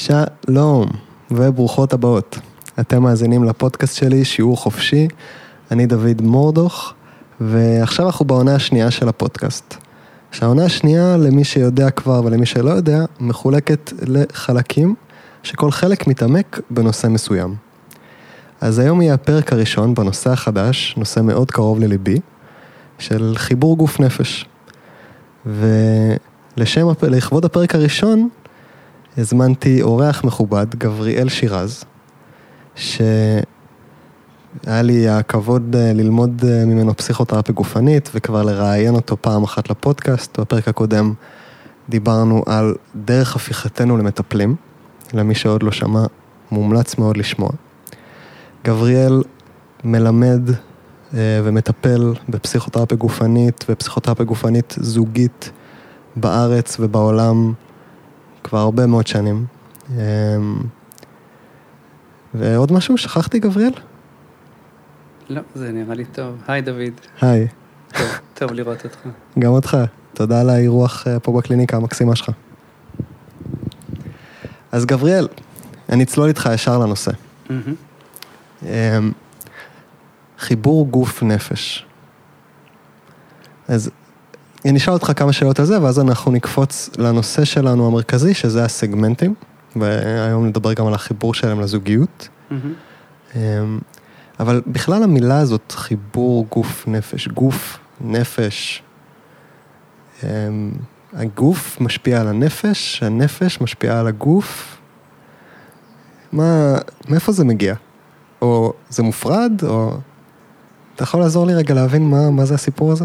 שלום, וברוכות הבאות. אתם מאזינים לפודקאסט שלי, שיעור חופשי. אני דוד מורדוך, ועכשיו אנחנו בעונה השנייה של הפודקאסט. שהעונה השנייה, למי שיודע כבר ולמי שלא יודע, מחולקת לחלקים, שכל חלק מתעמק בנושא מסוים. אז היום יהיה הפרק הראשון בנושא החדש, נושא מאוד קרוב לליבי, של חיבור גוף נפש. ולשם, לכבוד הפרק הראשון, הזמנתי אורח מכובד, גבריאל שירז, שהיה לי הכבוד אה, ללמוד אה, ממנו פסיכותרפיה גופנית וכבר לראיין אותו פעם אחת לפודקאסט. בפרק הקודם דיברנו על דרך הפיכתנו למטפלים, למי שעוד לא שמע, מומלץ מאוד לשמוע. גבריאל מלמד אה, ומטפל בפסיכותרפיה גופנית ופסיכותרפיה גופנית זוגית בארץ ובעולם כבר הרבה מאוד שנים. אמ, ועוד משהו? שכחתי, גבריאל? לא, זה נראה לי טוב. היי, דוד. היי. טוב, טוב לראות אותך. גם אותך. תודה על האירוח אה, פה בקליניקה המקסימה שלך. אז גבריאל, אני אצלול איתך ישר לנושא. אמ, חיבור גוף נפש. אז אני אשאל אותך כמה שאלות על זה, ואז אנחנו נקפוץ לנושא שלנו המרכזי, שזה הסגמנטים, והיום נדבר גם על החיבור שלהם לזוגיות. אמ, אבל בכלל המילה הזאת, חיבור גוף נפש, גוף נפש, אמ, הגוף משפיע על הנפש, הנפש משפיעה על הגוף. מה, מאיפה זה מגיע? או זה מופרד, או... אתה יכול לעזור לי רגע להבין מה, מה זה הסיפור הזה?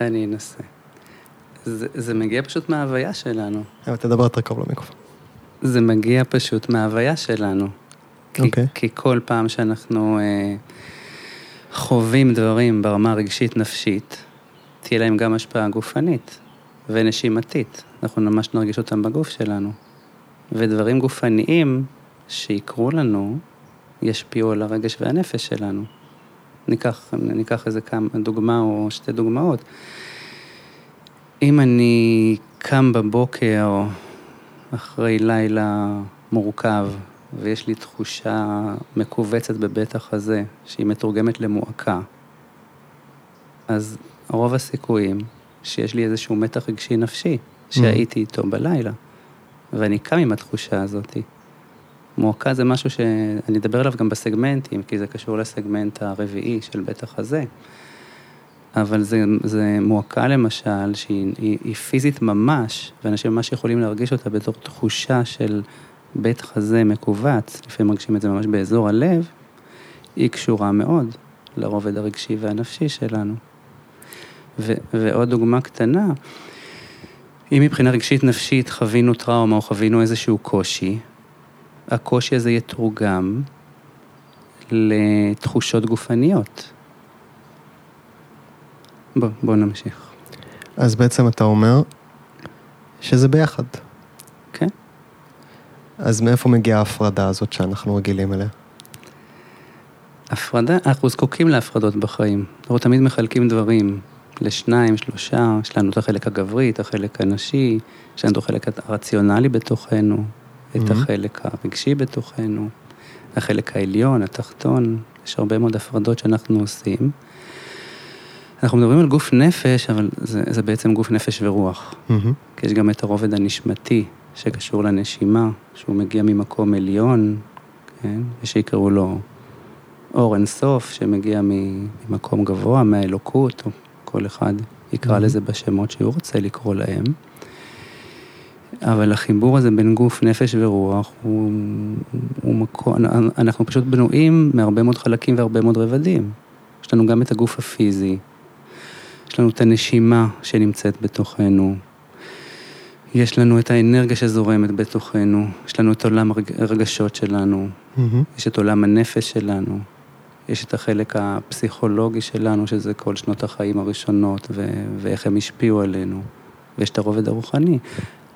אני אנסה. זה, זה מגיע פשוט מההוויה שלנו. תדבר יותר קרוב למיקרופון. זה מגיע פשוט מההוויה שלנו. כי, אוקיי. כי כל פעם שאנחנו אה, חווים דברים ברמה הרגשית-נפשית, תהיה להם גם השפעה גופנית ונשימתית. אנחנו ממש נרגיש אותם בגוף שלנו. ודברים גופניים שיקרו לנו, ישפיעו על הרגש והנפש שלנו. ניקח, ניקח איזה כמה, דוגמה או שתי דוגמאות. אם אני קם בבוקר אחרי לילה מורכב, ויש לי תחושה מכווצת בבית החזה, שהיא מתורגמת למועקה, אז רוב הסיכויים שיש לי איזשהו מתח רגשי נפשי, שהייתי איתו בלילה, ואני קם עם התחושה הזאתי. מועקה זה משהו שאני אדבר עליו גם בסגמנטים, כי זה קשור לסגמנט הרביעי של בית החזה. אבל זה, זה מועקה למשל, שהיא היא, היא פיזית ממש, ואנשים ממש יכולים להרגיש אותה בתור תחושה של בית חזה מכווץ, לפעמים מרגישים את זה ממש באזור הלב, היא קשורה מאוד לרובד הרגשי והנפשי שלנו. ו, ועוד דוגמה קטנה, אם מבחינה רגשית נפשית חווינו טראומה או חווינו איזשהו קושי, הקושי הזה יתורגם לתחושות גופניות. בוא, בוא נמשיך. אז בעצם אתה אומר שזה ביחד. כן. אז מאיפה מגיעה ההפרדה הזאת שאנחנו רגילים אליה? הפרדה, אנחנו זקוקים להפרדות בחיים. אנחנו תמיד מחלקים דברים לשניים, שלושה, יש לנו את החלק הגברי, את החלק הנשי, יש לנו את החלק הרציונלי בתוכנו, את Mhm. החלק הרגשי בתוכנו, החלק העליון, התחתון, יש הרבה מאוד הפרדות שאנחנו עושים. אנחנו מדברים על גוף נפש, אבל זה, זה בעצם גוף נפש ורוח. מהמם. כי יש גם את הרובד הנשמתי, שקשור לנשימה, שהוא מגיע ממקום עליון, כן? ושיקראו לו אור אינסוף, שמגיע ממקום גבוה, מהאלוקות, או כל אחד יקרא Mhm. לזה בשמות שהוא רוצה לקרוא להם. אבל החיבור הזה בין גוף, נפש ורוח הוא, הוא מקום, אנחנו פשוט בנויים מהרבה מאוד חלקים והרבה מאוד רבדים. יש לנו גם את הגוף הפיזי, יש לנו את הנשימה שנמצאת בתוכנו, יש לנו את האנרגיה שזורמת בתוכנו, יש לנו את עולם הרג- הרגשות שלנו, מהמם. יש את עולם הנפש שלנו, יש את החלק הפסיכולוגי שלנו, שזה כל שנות החיים הראשונות, ו- ואיך הם השפיעו עלינו, ויש את הרובד הרוחני.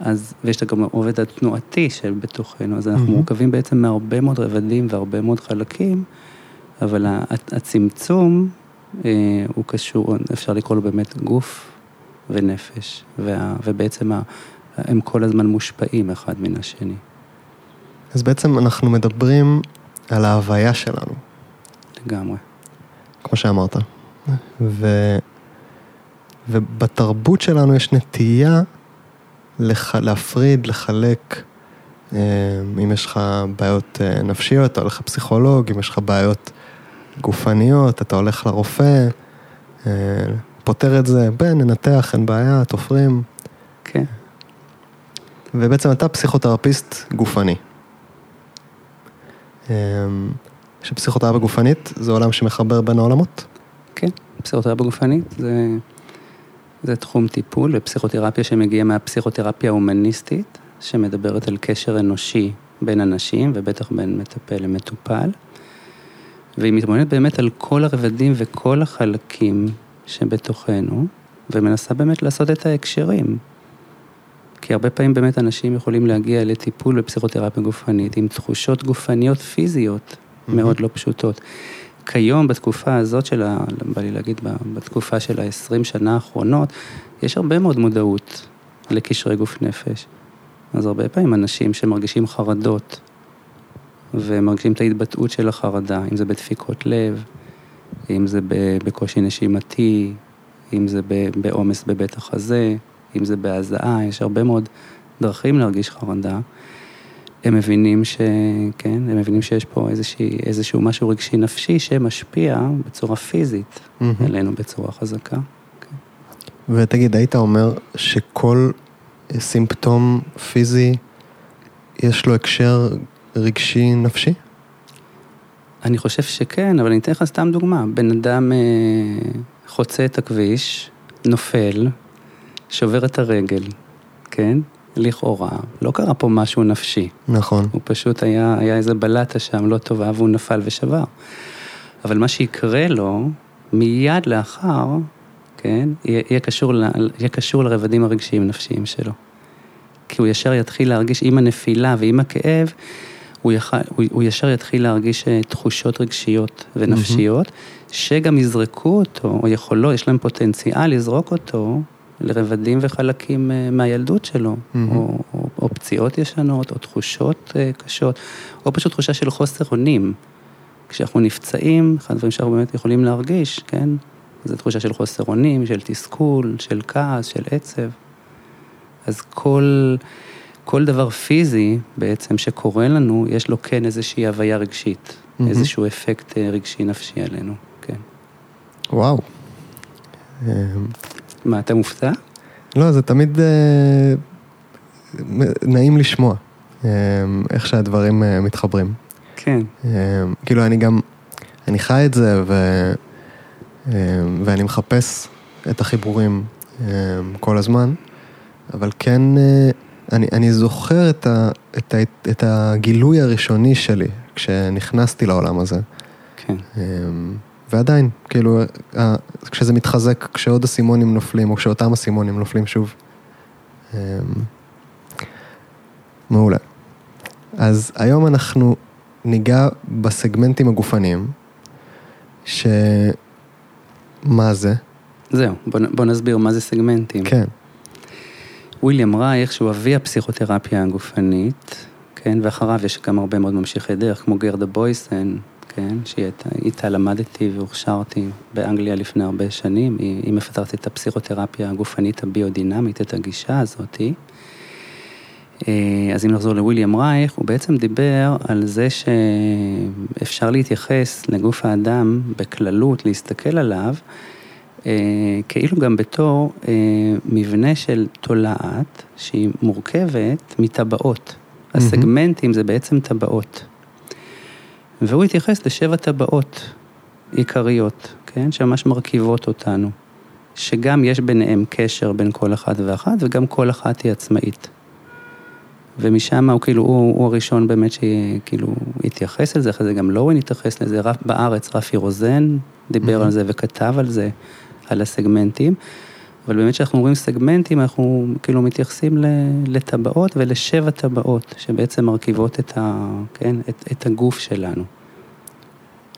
אז, ויש גם הרובד התנועתי שבתוכנו, אז אנחנו מהמם. מורכבים בעצם מהרבה מאוד רבדים והרבה מאוד חלקים, אבל הצמצום הוא קשור, אפשר לקרוא לו באמת גוף ונפש, וה, ובעצם ה, הם כל הזמן מושפעים אחד מן השני. אז בעצם אנחנו מדברים על ההוויה שלנו, לגמרי. כמו שאמרת. ו... ובתרבות שלנו יש נטייה לח... להפריד, לחלק, אה, אם יש לך בעיות אה, נפשיות, אתה הולך לפסיכולוג, אם יש לך בעיות גופניות, אתה הולך לרופא, אה, פותר את זה, בן, ננתח, אין בעיה, תופרים. כן. ובעצם אתה פסיכותרפיסט גופני. שפסיכותרפיה גופנית זה עולם שמחבר בין העולמות? כן, פסיכותרפיה גופנית זה, זה תחום טיפול ופסיכותרפיה שמגיע מהפסיכותרפיה ההומניסטית, שמדברת על קשר אנושי בין אנשים ובטח בין מטפל למטופל. והיא מתבוננת באמת על כל הרבדים וכל החלקים שבתוכנו, ומנסה באמת לעשות את ההקשרים. כי הרבה פעמים באמת אנשים יכולים להגיע לטיפול בפסיכותרפיה גופנית עם תחושות גופניות פיזיות mm-hmm. מאוד לא פשוטות. כיום, בתקופה הזאת של ה... בא לי להגיד, בתקופה של ה-20 שנה האחרונות, יש הרבה מאוד מודעות לקשרי גוף נפש. אז הרבה פעמים אנשים שמרגישים חרדות, ומרגישים את ההתבטאות של החרדה, אם זה בדפיקות לב, אם זה בקושי נשימתי, אם זה בעומס בבית החזה, אם זה בהזעה, יש הרבה מאוד דרכים להרגיש חרדה. הם מבינים ש... כן, הם מבינים שיש פה איזושהי, איזשהו משהו רגשי נפשי שמשפיע בצורה פיזית mm-hmm. עלינו בצורה חזקה. כן. ותגיד, היית אומר שכל סימפטום פיזי, יש לו הקשר רגשי נפשי? אני חושב שכן, אבל אני אתן לך סתם דוגמה. בן אדם אה, חוצה את הכביש, נופל, שובר את הרגל, כן? לכאורה, לא קרה פה משהו נפשי. נכון. הוא פשוט היה, היה איזה בלטה שם לא טובה והוא נפל ושבר. אבל מה שיקרה לו, מיד לאחר, כן, יהיה, יהיה, קשור, יהיה קשור לרבדים הרגשיים נפשיים שלו. כי הוא ישר יתחיל להרגיש עם הנפילה ועם הכאב, הוא, יח... הוא, הוא ישר יתחיל להרגיש אה, תחושות רגשיות ונפשיות, mm-hmm. שגם יזרקו אותו, או יכולו, יש להם פוטנציאל לזרוק אותו לרבדים וחלקים אה, מהילדות שלו, mm-hmm. או, או, או פציעות ישנות, או תחושות אה, קשות, או פשוט תחושה של חוסר אונים. כשאנחנו נפצעים, אחד הדברים שאנחנו באמת יכולים להרגיש, כן? זו תחושה של חוסר אונים, של תסכול, של כעס, של עצב. אז כל, כל דבר פיזי בעצם שקורה לנו, יש לו כן איזושהי הוויה רגשית, mm-hmm. איזשהו אפקט אה, רגשי נפשי עלינו, כן. וואו. מה, אתה מופתע? לא, זה תמיד אה, נעים לשמוע אה, איך שהדברים אה, מתחברים. כן. אה, כאילו, אני גם, אני חי את זה, ו, אה, ואני מחפש את החיבורים אה, כל הזמן, אבל כן, אה, אני, אני זוכר את, ה, את, ה, את הגילוי הראשוני שלי כשנכנסתי לעולם הזה. כן. אה, ועדיין, כאילו, כשזה מתחזק, כשעוד אסימונים נופלים, או כשאותם אסימונים נופלים שוב. אמ, מעולה. אז היום אנחנו ניגע בסגמנטים הגופניים, שמה זה? זהו, בוא, בוא נסביר מה זה סגמנטים. כן. וויליאם רייך, שהוא אבי הפסיכותרפיה הגופנית, כן, ואחריו יש גם הרבה מאוד ממשיכי דרך, כמו גרדה בויסן, כן, שאיתה למדתי והוכשרתי באנגליה לפני הרבה שנים, היא, היא מפתחת את הפסיכותרפיה הגופנית הביודינמית, את הגישה הזאתי. אה, אז אם נחזור לוויליאם רייך, הוא בעצם דיבר על זה שאפשר להתייחס לגוף האדם בכללות, להסתכל עליו, כאילו גם בתור אה, מבנה של תולעת שהיא מורכבת מטבעות. הסגמנטים זה בעצם טבעות. והוא התייחס לשבע טבעות עיקריות, כן, שממש מרכיבות אותנו, שגם יש ביניהם קשר בין כל אחת ואחת, וגם כל אחת היא עצמאית. ומשם הוא כאילו, הוא, הוא הראשון באמת שכאילו התייחס לזה, אחרי זה גם לורין התייחס לזה, רף, בארץ רפי רוזן דיבר mm-hmm. על זה וכתב על זה, על הסגמנטים. אבל באמת כשאנחנו אומרים סגמנטים, אנחנו כאילו מתייחסים לטבעות ולשבע טבעות, שבעצם מרכיבות את, ה, כן, את, את הגוף שלנו.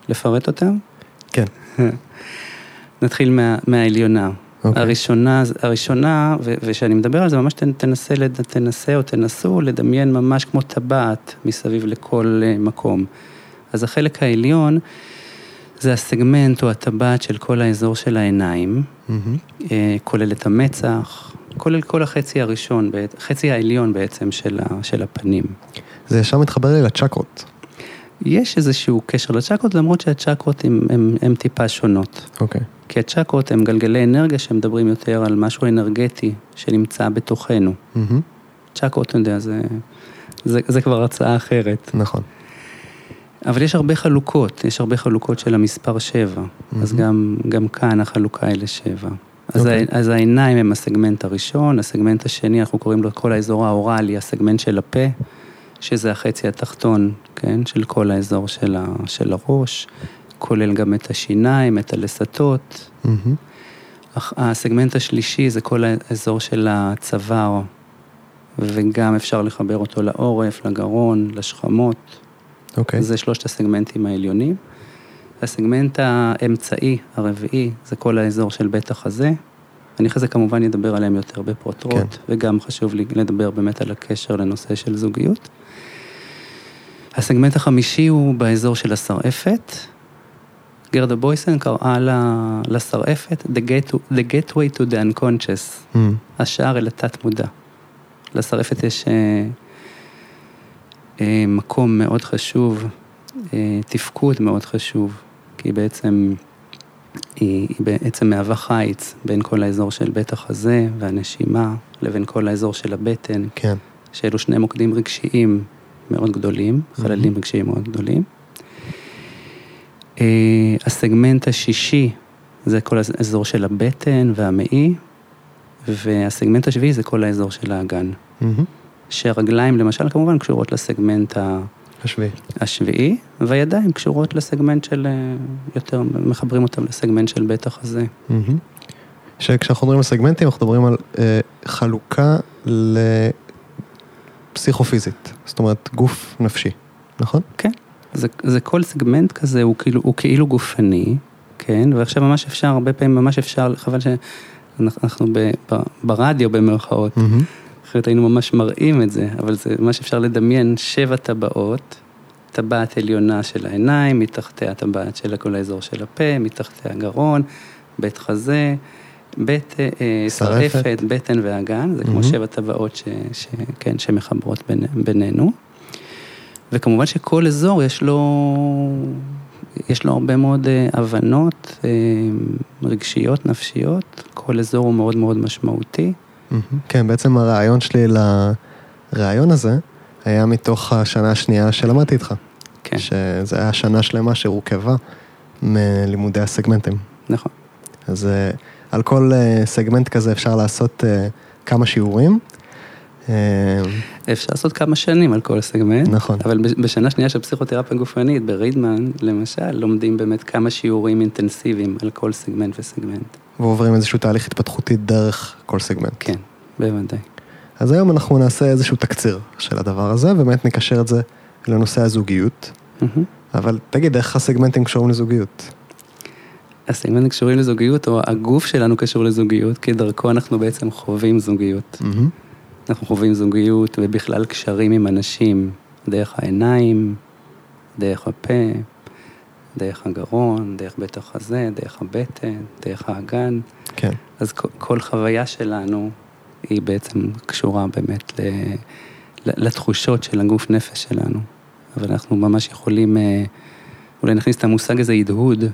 לפרט אותם? כן. נתחיל מה, מהעליונה. אוקיי. הראשונה, הראשונה, ו- וכשאני מדבר על זה, ממש תנ- תנסה, תנסה או תנסו לדמיין ממש כמו טבעת מסביב לכל אה, מקום. אז החלק העליון זה הסגמנט או הטבעת של כל האזור של העיניים, מהמם. אה, כולל את המצח, כולל כל החצי הראשון, חצי העליון בעצם של, ה- של הפנים. זה ישר מתחבר לי לצ'קרות. יש איזשהו קשר לצ'קרות, למרות שהצ'קרות הן, טיפה שונות. אוקיי. כי הצ'קרות הן גלגלי אנרגיה שמדברים יותר על משהו אנרגטי שנמצא בתוכנו. מהמם. צ'קרות, אתה יודע, זה, זה, זה כבר הצעה אחרת. נכון. אבל יש הרבה חלוקות, יש הרבה חלוקות של המספר 7, אז מהמם. גם, גם כאן החלוקה היא לשבע. אז, אוקיי. ה, אז העיניים הם הסגמנט הראשון, הסגמנט השני, אנחנו קוראים לו כל האזור האוראלי, הסגמנט של הפה, שזה החצי התחתון, כן, של כל האזור של, ה, של הראש, כולל גם את השיניים, את הלסתות. הח- הסגמנט השלישי זה כל האזור של הצוואר, וגם אפשר לחבר אותו לעורף, לגרון, לשכמות. אוקיי. זה שלושת הסגמנטים העליונים. הסגמנט האמצעי, הרביעי, זה כל האזור של בית החזה. אני אחרי זה כמובן אדבר עליהם יותר בפרוטרוט, כן. וגם חשוב לי לדבר באמת על הקשר לנושא של זוגיות. הסגמנט החמישי הוא באזור של השרעפת. גרדה בויסן קראה לשרעפת the, get, the gateway to the unconscious, מהמם. השער אל התת מודע. לשרעפת יש אה, מקום מאוד חשוב, אה, תפקוד מאוד חשוב, כי היא בעצם, היא, היא בעצם מהווה חיץ בין כל האזור של בית החזה והנשימה לבין כל האזור של הבטן, כן. שאלו שני מוקדים רגשיים מאוד גדולים, חללים רגשיים מאוד גדולים. אה, הסגמנט השישי זה כל האזור של הבטן והמעי, והסגמנט השביעי זה כל האזור של האגן. מהמם. שהרגליים למשל כמובן קשורות לסגמנט ה- השביעי. השביעי, והידיים קשורות לסגמנט של, אה, יותר מחברים אותם לסגמנט של בית החזה. שכשאנחנו מדברים על סגמנטים, אנחנו מדברים על אה, חלוקה לפסיכופיזית. זאת אומרת, גוף נפשי, נכון? כן, זה, זה כל סגמנט כזה הוא כאילו, הוא כאילו גופני, כן, ועכשיו ממש אפשר, הרבה פעמים ממש אפשר, חבל שאנחנו ב, ב, ברדיו במרכאות, מהמם. אחרת היינו ממש מראים את זה, אבל זה ממש אפשר לדמיין שבע טבעות, טבעת עליונה של העיניים, מתחתיה טבעת של כל האזור של הפה, מתחתיה גרון, בית חזה, בית אה, אה. שרעפת, בטן ואגן, זה כמו. שבע טבעות ש, ש, כן, שמחברות בין, בינינו. וכמובן שכל אזור יש לו, יש לו הרבה מאוד אה, הבנות אה, רגשיות, נפשיות, כל אזור הוא מאוד מאוד משמעותי. כן, בעצם הרעיון שלי לרעיון הזה היה מתוך השנה השנייה שלמדתי איתך. כן, שזה היה שנה שלמה שהורכבה מלימודי הסגמנטים. נכון. אז אה, על כל אה, סגמנט כזה אפשר לעשות אה, כמה שיעורים. אפשר לעשות כמה שנים על כל סגמנט. נכון. אבל בש- בשנה שנייה של פסיכותרפיה גופנית, ברידמן, למשל, לומדים באמת כמה שיעורים אינטנסיביים על כל סגמנט וסגמנט. ועוברים איזשהו תהליך התפתחותי דרך כל סגמנט. כן, בוודאי. אז היום אנחנו נעשה איזשהו תקציר של הדבר הזה, ובאמת נקשר את זה לנושא הזוגיות. אבל תגיד, איך הסגמנטים קשורים לזוגיות? הסגמנטים קשורים לזוגיות, או הגוף שלנו קשור לזוגיות, כי דרכו אנחנו בעצם חווים זוגיות. אנחנו חווים זוגיות ובכלל קשרים עם אנשים, דרך העיניים, דרך הפה, דרך הגרון, דרך בית החזה, דרך הבטן, דרך האגן. כן. אז כל, כל חוויה שלנו היא בעצם קשורה באמת ל, לתחושות של הגוף נפש שלנו. אבל אנחנו ממש יכולים, אה, אולי נכניס את המושג הזה הדהוד,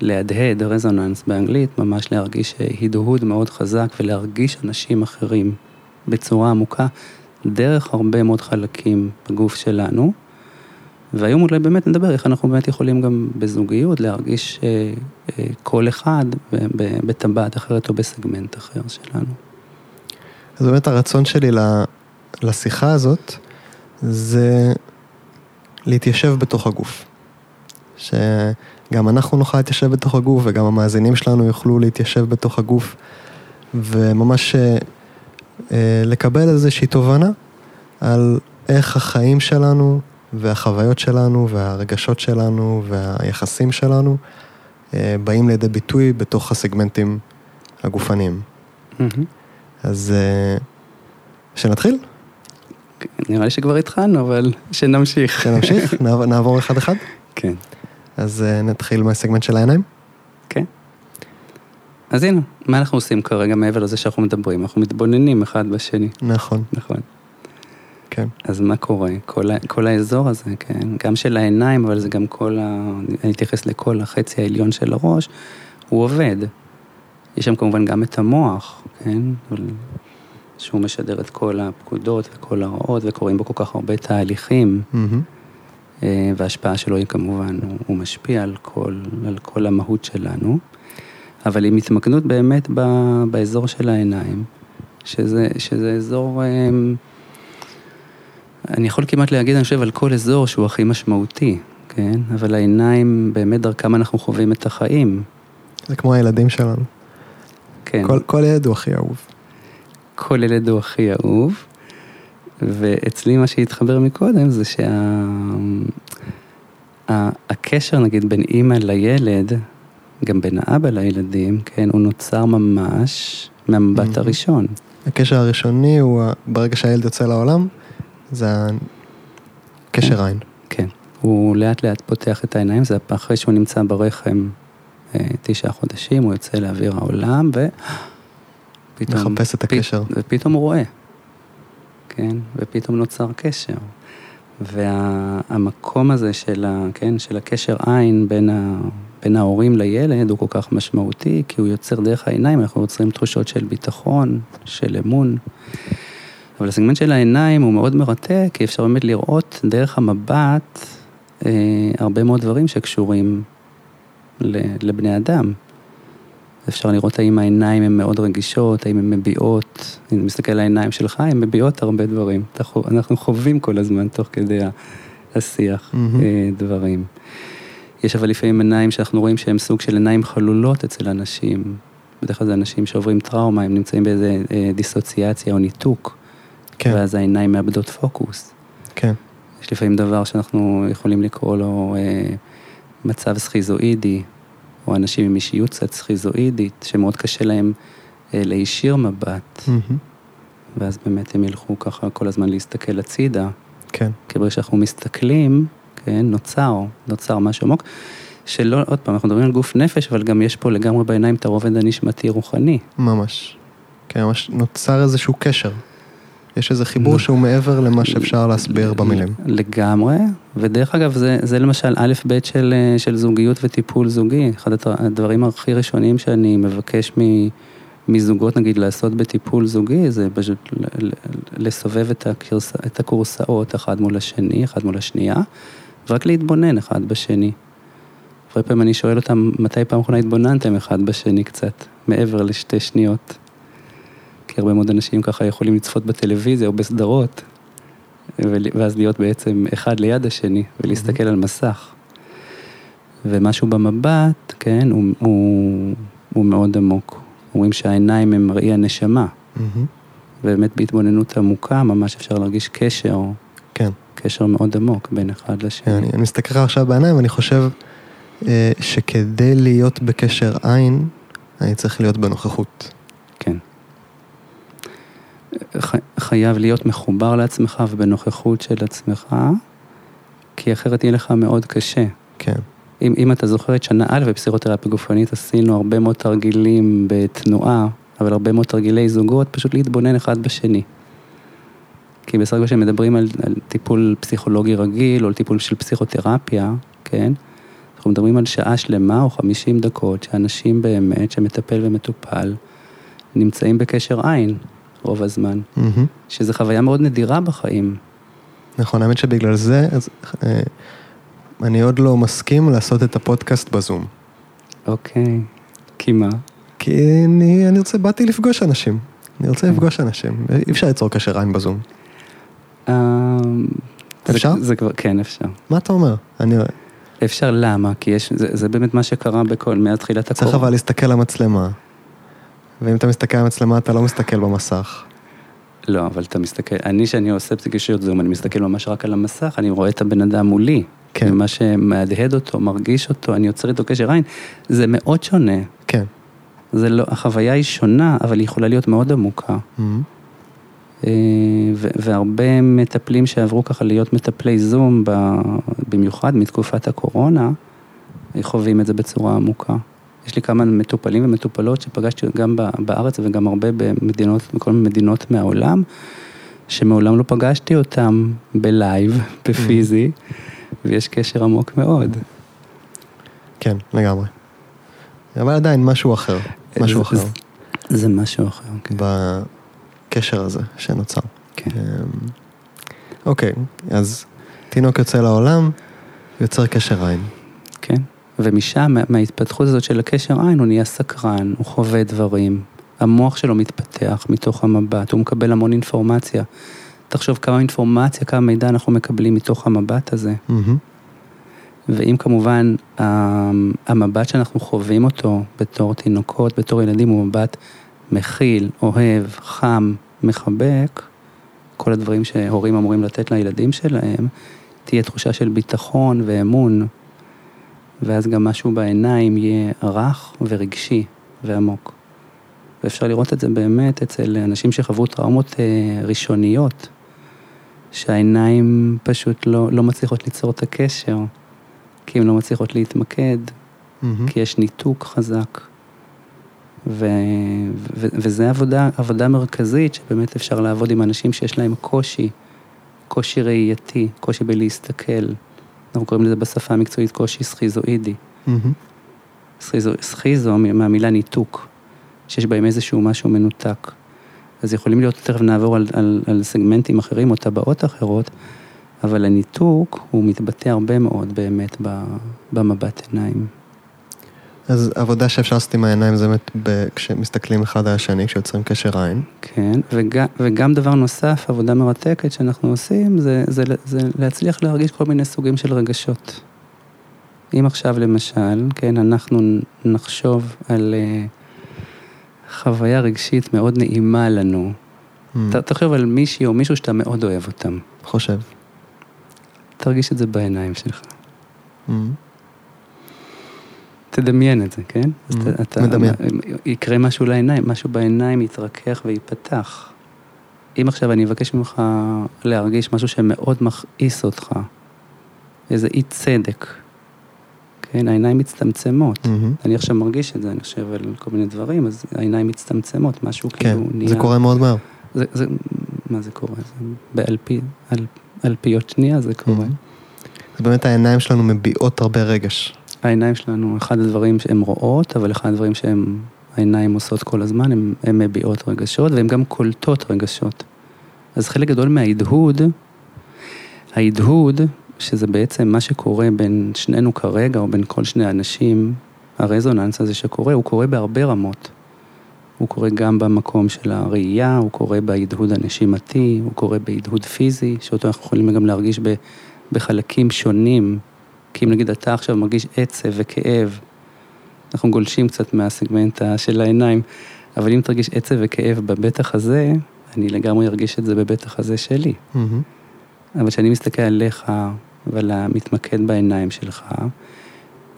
להדהד, רזוננס באנגלית, ממש להרגיש אה, הדהוד מאוד חזק ולהרגיש אנשים אחרים בצורה עמוקה, דרך הרבה מאוד חלקים בגוף שלנו. והיום אולי באמת נדבר איך אנחנו באמת יכולים גם בזוגיות להרגיש אה, אה, כל אחד בטבעת אחרת או בסגמנט אחר שלנו. אז באמת הרצון שלי לשיחה הזאת זה להתיישב בתוך הגוף. שגם אנחנו נוכל להתיישב בתוך הגוף וגם המאזינים שלנו יוכלו להתיישב בתוך הגוף וממש אה, אה, לקבל איזושהי תובנה על איך החיים שלנו והחוויות שלנו והרגשות שלנו והיחסים שלנו אה, באים לידי ביטוי בתוך הסגמנטים הגופניים. אז אה, שנתחיל? נראה לי שכבר התחלנו, אבל שנמשיך. שנמשיך? נעבור- נעבור אחד-אחד? כן, אז אה, נתחיל מהסגמנט של העיניים. כן. אז הנה, מה אנחנו עושים כרגע מעבר לזה שאנחנו מדברים? אנחנו מתבוננים אחד בשני, נכון, נכון. כן. אז מה קורה? כל, כל האזור הזה, כן, גם של העיניים, אבל זה גם כל ה... אני אתייחס לכל החצי העליון של הראש, הוא עובד. יש שם כמובן גם את המוח, כן? שהוא משדר את כל הפקודות וכל הרעות, וקורים בו כל כך הרבה תהליכים. אה, וההשפעה שלו היא כמובן, הוא, הוא משפיע על כל, על כל המהות שלנו, אבל עם התמקדות באמת ב, באזור של העיניים, שזה, שזה אזור... אה, אני יכול כמעט להגיד, אני חושב, על כל אזור שהוא הכי משמעותי, כן? אבל העיניים, באמת דרכם אנחנו חווים את החיים, זה כמו הילדים שלנו. כן. כל- כל ילד הוא הכי אהוב. כל ילד הוא הכי אהוב, ואצלי מה שהתחבר מקודם זה שהקשר נגיד בין אימא לילד, גם בין האבא לילדים, כן, הוא נוצר ממש מהמבט Mhm. הראשון. הקשר הראשוני הוא ברגע שהילד יוצא לעולם, זה הקשר עין. כן, הוא לאט לאט פותח את העיניים, זה אחרי שהוא נמצא ברחם אה, תשעה חודשים, הוא יוצא לאוויר העולם, ופתאום... מחפש את פ- הקשר. ופתאום הוא רואה, כן? ופתאום נוצר קשר. והמקום הזה של, ה, כן, של הקשר עין בין, ה, בין ההורים לילד הוא כל כך משמעותי, כי הוא יוצר דרך העיניים, אנחנו יוצרים תחושות של ביטחון, של אמון. אבל הסגמנט של העיניים הוא מאוד מרתק, כי אפשר באמת לראות דרך המבט אה, הרבה מאוד דברים שקשורים ל- לבני אדם. אפשר לראות האם העיניים הן מאוד רגישות, האם הן מביעות, אם אני מסתכל על העיניים שלך, הן מביעות הרבה דברים. אנחנו חווים כל הזמן תוך כדי השיח. אה, דברים. יש אבל לפעמים עיניים שאנחנו רואים שהן סוג של עיניים חלולות אצל אנשים. בדרך כלל זה אנשים שעוברים טראומה, הם נמצאים באיזה אה, דיסוציאציה או ניתוק, כן, ואז העיניים מאבדות פוקוס. כן. יש לפעמים דבר שאנחנו יכולים לקרוא לו אה, מצב סכיזואידי, או אנשים עם אישיות קצת סכיזואידית, שמאוד קשה להם אה, להישיר מבט, מהמם. ואז באמת הם ילכו ככה כל הזמן להסתכל הצידה, כן. כי ברגע שאנחנו מסתכלים, כן, נוצר, נוצר משהו עמוק, שלא, עוד פעם, אנחנו מדברים על גוף נפש, אבל גם יש פה לגמרי בעיניים את הרובד הנשמתי-רוחני. ממש. כן, ממש נוצר איזשהו קשר. יש איזה חיבור. שהוא מעבר למה שאפשר להסביר במילים. לגמרי, ודרך אגב, זה, זה למשל א' ב' של, אה, של זוגיות וטיפול זוגי. אחד הד- הדברים הכי ראשונים שאני מבקש מ, מזוגות, נגיד, לעשות בטיפול זוגי, זה פשוט לסובב את, הקרס, את הקורסאות אחד מול השני, אחד מול השנייה, ורק להתבונן אחד בשני. הרבה פעמים אני שואל אותם, מתי פעם אחרונה התבוננתם אחד בשני קצת, מעבר לשתי שניות? כי הרבה מאוד אנשים ככה יכולים לצפות בטלוויזיה או בסדרות, ואז להיות בעצם אחד ליד השני ולהסתכל על מסך. ומשהו במבט, כן, הוא, הוא, הוא מאוד עמוק. אומרים שהעיניים הם מראי הנשמה, מהמם. ובאמת בהתבוננות עמוקה ממש אפשר להרגיש קשר, כן. קשר מאוד עמוק בין אחד לשני. אני, אני מסתכל עכשיו בעיניים ואני חושב אה, שכדי להיות בקשר עין, אני צריך להיות בנוכחות. ח, חייב להיות מחובר לעצמך ובנוכחות של עצמך, כי אחרת יהיה לך מאוד קשה. כן. אם, אם אתה זוכר את שנה א' בפסיכותרפיה גופנית, עשינו הרבה מאוד תרגילים בתנועה, אבל הרבה מאוד תרגילי זוגות, פשוט להתבונן אחד בשני. כי בסך הכל כשמדברים על, על טיפול פסיכולוגי רגיל, או על טיפול של פסיכותרפיה, כן? אנחנו מדברים על שעה שלמה או 50 דקות, שאנשים באמת, שמטפל ומטופל, נמצאים בקשר עין רוב הזמן, מהמם. שזו חוויה מאוד נדירה בחיים. נכון, האמת שבגלל זה, אז, אה, אני עוד לא מסכים לעשות את הפודקאסט בזום. אוקיי, כי מה? כי אני, אני רוצה, באתי לפגוש אנשים. אני רוצה כן. לפגוש אנשים. אי אפשר ליצור קשר עין בזום. אה, זה- אפשר? זה כבר, כן, אפשר. מה אתה אומר? אני אפשר למה? כי יש, זה, זה באמת מה שקרה בכל, מאז תחילת צריך הקורונה. אבל להסתכל למצלמה. ואם אתה מסתכל על המצלמה, אתה לא מסתכל במסך. לא, אבל אתה מסתכל, אני, שאני עושה פסיכישיות זום, אני מסתכל ממש רק על המסך, אני רואה את הבן אדם מולי. כן. ומה שמהדהד אותו, מרגיש אותו, אני יוצר איתו קשר עין, זה מאוד שונה. כן. זה לא, החוויה היא שונה, אבל היא יכולה להיות מאוד עמוקה. Mhm. אה, והרבה מטפלים שעברו ככה להיות מטפלי זום, במיוחד מתקופת הקורונה, חווים את זה בצורה עמוקה. יש לי כמה מטופלים ומטופלות שפגשתי גם בארץ וגם הרבה במדינות, בכל מיני מדינות מהעולם, שמעולם לא פגשתי אותם בלייב, בפיזי, ויש קשר עמוק מאוד. כן, לגמרי. אבל עדיין משהו אחר, משהו זה- אחר, זה- זה משהו אחר, כן. בקשר הזה שנוצר. כן. אמ, אוקיי, אז תינוק יוצא לעולם, יוצר קשר עין. ומשם, מה- מההתפתחות הזאת של הקשר עין, הוא נהיה סקרן, הוא חווה דברים, המוח שלו מתפתח מתוך המבט, הוא מקבל המון אינפורמציה. תחשוב כמה אינפורמציה, כמה מידע אנחנו מקבלים מתוך המבט הזה. מהמם. ואם כמובן ה- המבט שאנחנו חווים אותו בתור תינוקות, בתור ילדים, הוא מבט מכיל, אוהב, חם, מחבק, כל הדברים שהורים אמורים לתת לילדים שלהם, תהיה תחושה של ביטחון ואמון, ואז גם משהו בעיניים יהיה רך ורגשי ועמוק. ואפשר לראות את זה באמת אצל אנשים שחוו טראומות אה, ראשוניות, שהעיניים פשוט לא, לא מצליחות ליצור את הקשר, כי הן לא מצליחות להתמקד, מהמם. כי יש ניתוק חזק. ו, ו, וזה עבודה, עבודה מרכזית שבאמת אפשר לעבוד עם אנשים שיש להם קושי, קושי ראייתי, קושי בלהסתכל. אנחנו קוראים לזה בשפה המקצועית קושי סכיזואידי. סכיזו, סכיזו מהמילה ניתוק, שיש בהם איזשהו משהו מנותק. אז יכולים להיות, תכף נעבור על, על, על סגמנטים אחרים או טבעות אחרות, אבל הניתוק הוא מתבטא הרבה מאוד באמת במבט עיניים. אז עבודה שאפשר לעשות עם העיניים זה באמת ב- כשמסתכלים אחד על השני, כשיוצרים קשר עין. כן, וגם, וגם דבר נוסף, עבודה מרתקת שאנחנו עושים, זה, זה, זה להצליח להרגיש כל מיני סוגים של רגשות. אם עכשיו למשל, כן, אנחנו נחשוב על uh, חוויה רגשית מאוד נעימה לנו. מהמם. ת- תחשוב על מישהי או מישהו שאתה מאוד אוהב אותם. חושב. תרגיש את זה בעיניים שלך. מהמם. תדמיין את זה, כן? Mhm, אתה- מדמיין. יקרה משהו לעיניים, משהו בעיניים יתרכך וייפתח. אם עכשיו אני אבקש ממך להרגיש משהו שמאוד מכעיס אותך, איזה אי צדק, כן? העיניים מצטמצמות. מהמם. אני עכשיו מרגיש את זה, אני חושב על כל מיני דברים, אז העיניים מצטמצמות, משהו כן, כאילו נהיה... זה קורה מאוד מהר. זה, זה, מה זה קורה? זה באלפי, על, אלפיות שנייה זה קורה. מהמם. אז באמת העיניים שלנו מביעות הרבה רגש. העיניים שלנו, אחד הדברים שהן רואות, אבל אחד הדברים שהן, העיניים עושות כל הזמן, הן מביעות רגשות, והן גם קולטות רגשות. אז חלק גדול מההדהוד, ההדהוד, שזה בעצם מה שקורה בין שנינו כרגע, או בין כל שני אנשים, הרזוננס הזה שקורה, הוא קורה בהרבה רמות. הוא קורה גם במקום של הראייה, הוא קורה בהדהוד הנשימתי, הוא קורה בהדהוד פיזי, שאותו אנחנו יכולים גם להרגיש בחלקים שונים. כי אם נגיד אתה עכשיו מרגיש עצב וכאב, אנחנו גולשים קצת מהסגמנט של העיניים, אבל אם תרגיש עצב וכאב בבטח הזה, אני לגמרי ארגיש את זה בבטח הזה שלי. מהמם. אבל כשאני מסתכל עליך ועל המתמקד בעיניים שלך,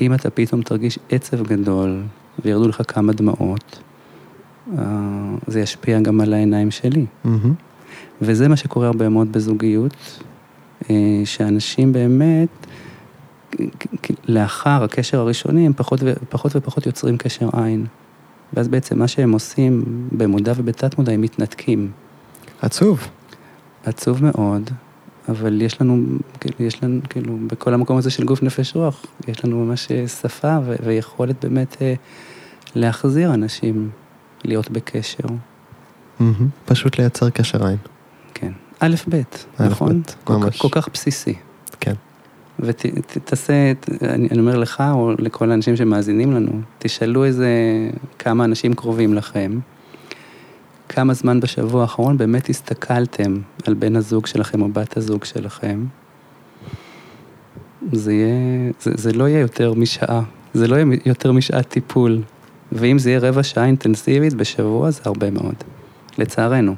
אם אתה פתאום תרגיש עצב גדול וירדו לך כמה דמעות, אה, זה ישפיע גם על העיניים שלי. מהמם. וזה מה שקורה הרבה מאוד בזוגיות, אה, שאנשים באמת, לאחר הקשר הראשוני, הם פחות, ו- פחות ופחות יוצרים קשר עין. ואז בעצם מה שהם עושים במודע ובתת מודע, הם מתנתקים. עצוב. עצוב מאוד, אבל יש לנו, כאילו, יש לנו, כאילו, בכל המקום הזה של גוף נפש רוח, יש לנו ממש אה, שפה ו- ויכולת באמת אה, להחזיר אנשים להיות בקשר. מהמם. פשוט לייצר קשר עין. כן. א', ב', נכון? ב', כל, כל כך בסיסי. כן. ותעשה, אני, אני אומר לך או לכל האנשים שמאזינים לנו, תשאלו איזה כמה אנשים קרובים לכם, כמה זמן בשבוע האחרון באמת הסתכלתם על בן הזוג שלכם או בת הזוג שלכם. זה, יהיה, זה, זה לא יהיה יותר משעה, זה לא יהיה יותר משעת טיפול. ואם זה יהיה רבע שעה אינטנסיבית בשבוע, זה הרבה מאוד. לצערנו.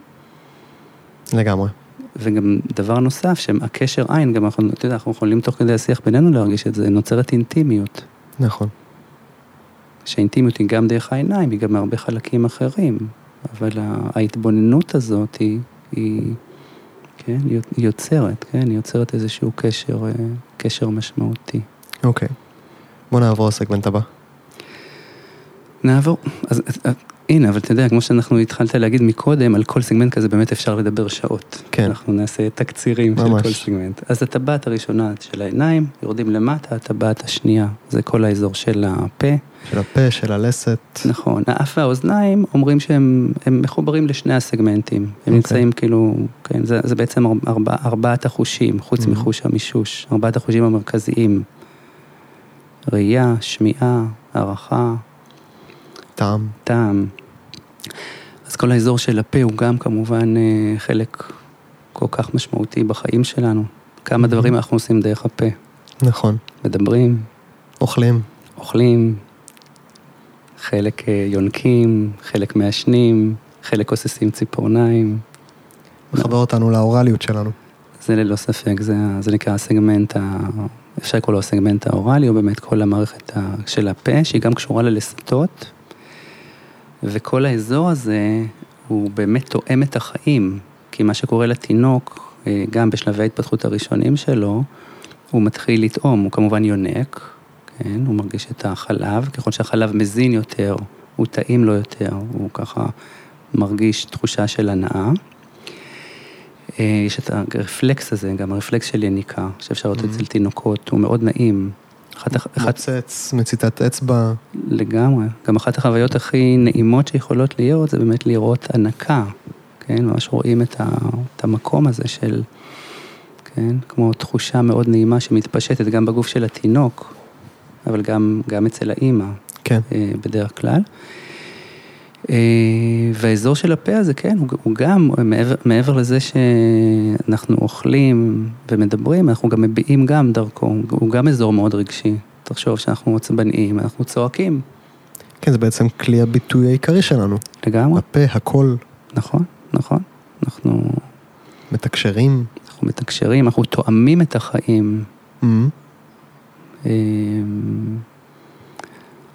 לגמרי. וגם דבר נוסף, שהקשר עין, גם אנחנו, אתה יודע, אנחנו יכולים תוך כדי השיח בינינו להרגיש את זה, נוצרת אינטימיות. נכון. שהאינטימיות היא גם דרך העיניים, היא גם מהרבה חלקים אחרים, אבל ההתבוננות הזאת היא, היא, כן, היא יוצרת, כן, היא יוצרת איזשהו קשר, אה, קשר משמעותי. אוקיי. בוא נעבור לסגמנט הבא. נעבור, אז הנה, אבל אתה יודע, כמו שאנחנו התחלת להגיד מקודם, על כל סגמנט כזה באמת אפשר לדבר שעות. כן. אנחנו נעשה תקצירים ממש. של כל סגמנט. אז הטבעת הראשונה של העיניים, יורדים למטה, הטבעת השנייה, זה כל האזור של הפה. של הפה, של הלסת. נכון, האף והאוזניים אומרים שהם הם מחוברים לשני הסגמנטים. הם אוקיי. נמצאים כאילו, כן, זה, זה בעצם ארבע, ארבעת החושים, חוץ Mhm. מחוש המישוש, ארבעת החושים המרכזיים. ראייה, שמיעה, הערכה, טעם. טעם. אז כל האזור של הפה הוא גם כמובן אה, חלק כל כך משמעותי בחיים שלנו. כמה Mhm. דברים אנחנו עושים דרך הפה. נכון. מדברים, אוכלים. אוכלים, חלק אה, יונקים, חלק מעשנים, חלק כוססים ציפורניים. מחבר אותנו לאורליות שלנו. זה ללא ספק, זה, זה נקרא הסגמנט, ה... אפשר לקרוא לו הסגמנט האוראלי, או באמת כל המערכת ה- של הפה, שהיא גם קשורה ללסתות, וכל האזור הזה הוא באמת תואם את החיים, כי מה שקורה לתינוק, אה, גם בשלבי ההתפתחות הראשונים שלו, הוא מתחיל לטעום, הוא כמובן יונק, כן, הוא מרגיש את החלב, ככל שהחלב מזין יותר, הוא טעים לו יותר, הוא ככה מרגיש תחושה של הנאה. אה, יש את הרפלקס הזה, גם הרפלקס של יניקה, שאפשר לראות Mhm. אצל תינוקות, הוא מאוד נעים. מוצץ, מציתת אצבע. לגמרי. גם אחת החוויות הכי נעימות שיכולות להיות, זה באמת לראות הנקה, כן? ממש רואים את, ה, את המקום הזה של, כן? כמו תחושה מאוד נעימה שמתפשטת גם בגוף של התינוק, אבל גם, גם אצל האימא. כן. אה, בדרך כלל. אה, והאזור של הפה הזה, כן, הוא, הוא גם, מעבר, מעבר לזה שאנחנו אוכלים ומדברים, אנחנו גם מביעים גם דרכו, הוא- גם אזור מאוד רגשי. תחשוב שאנחנו עצבניים, אנחנו צועקים, כן, זה בעצם כלי הביטוי העיקרי שלנו. לגמרי, הפה, הקול, נכון, נכון. אנחנו, מתקשרים. אנחנו מתקשרים, אנחנו תואמים את החיים. אמ, אה,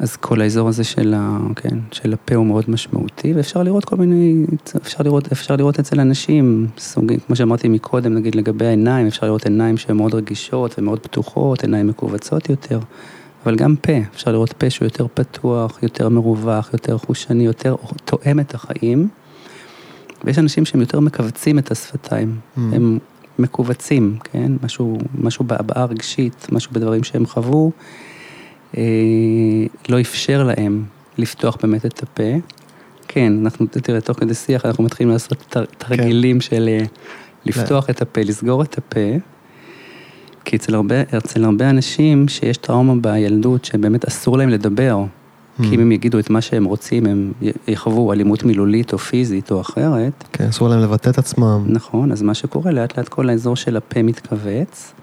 אז כל האזור הזה של, ה, כן, של הפה הוא מאוד משמעותי, ואפשר לראות כל מיני, אפשר לראות, אפשר לראות אצל אנשים, סוגים, כמו שאמרתי מקודם, נגיד לגבי העיניים, אפשר לראות עיניים שהן מאוד רגישות ומאוד פתוחות, עיניים מכווצות יותר, אבל גם פה, אפשר לראות פה שהוא יותר פתוח, יותר מרווח, יותר חושני, יותר תואם את החיים, ויש אנשים שהם יותר מכווצים את השפתיים, Mm. הם מכווצים, כן? משהו, משהו בהבעה רגשית, משהו בדברים שהם חוו, לא אפשר להם לפתוח באמת את הפה. כן, אנחנו, תראה, תוך כדי שיח אנחנו מתחילים לעשות את התרגילים של אה, לפתוח את הפה, לסגור את הפה. כי אצל הרבה, אצל הרבה אנשים שיש טראומה בילדות שבאמת אסור להם לדבר, Mm. כי אם הם יגידו את מה שהם רוצים, הם יחוו אלימות מילולית או פיזית או אחרת, כן, אסור להם לבטא את עצמם. נכון, אז מה שקורה, לאט לאט כל האזור של הפה מתכווץ,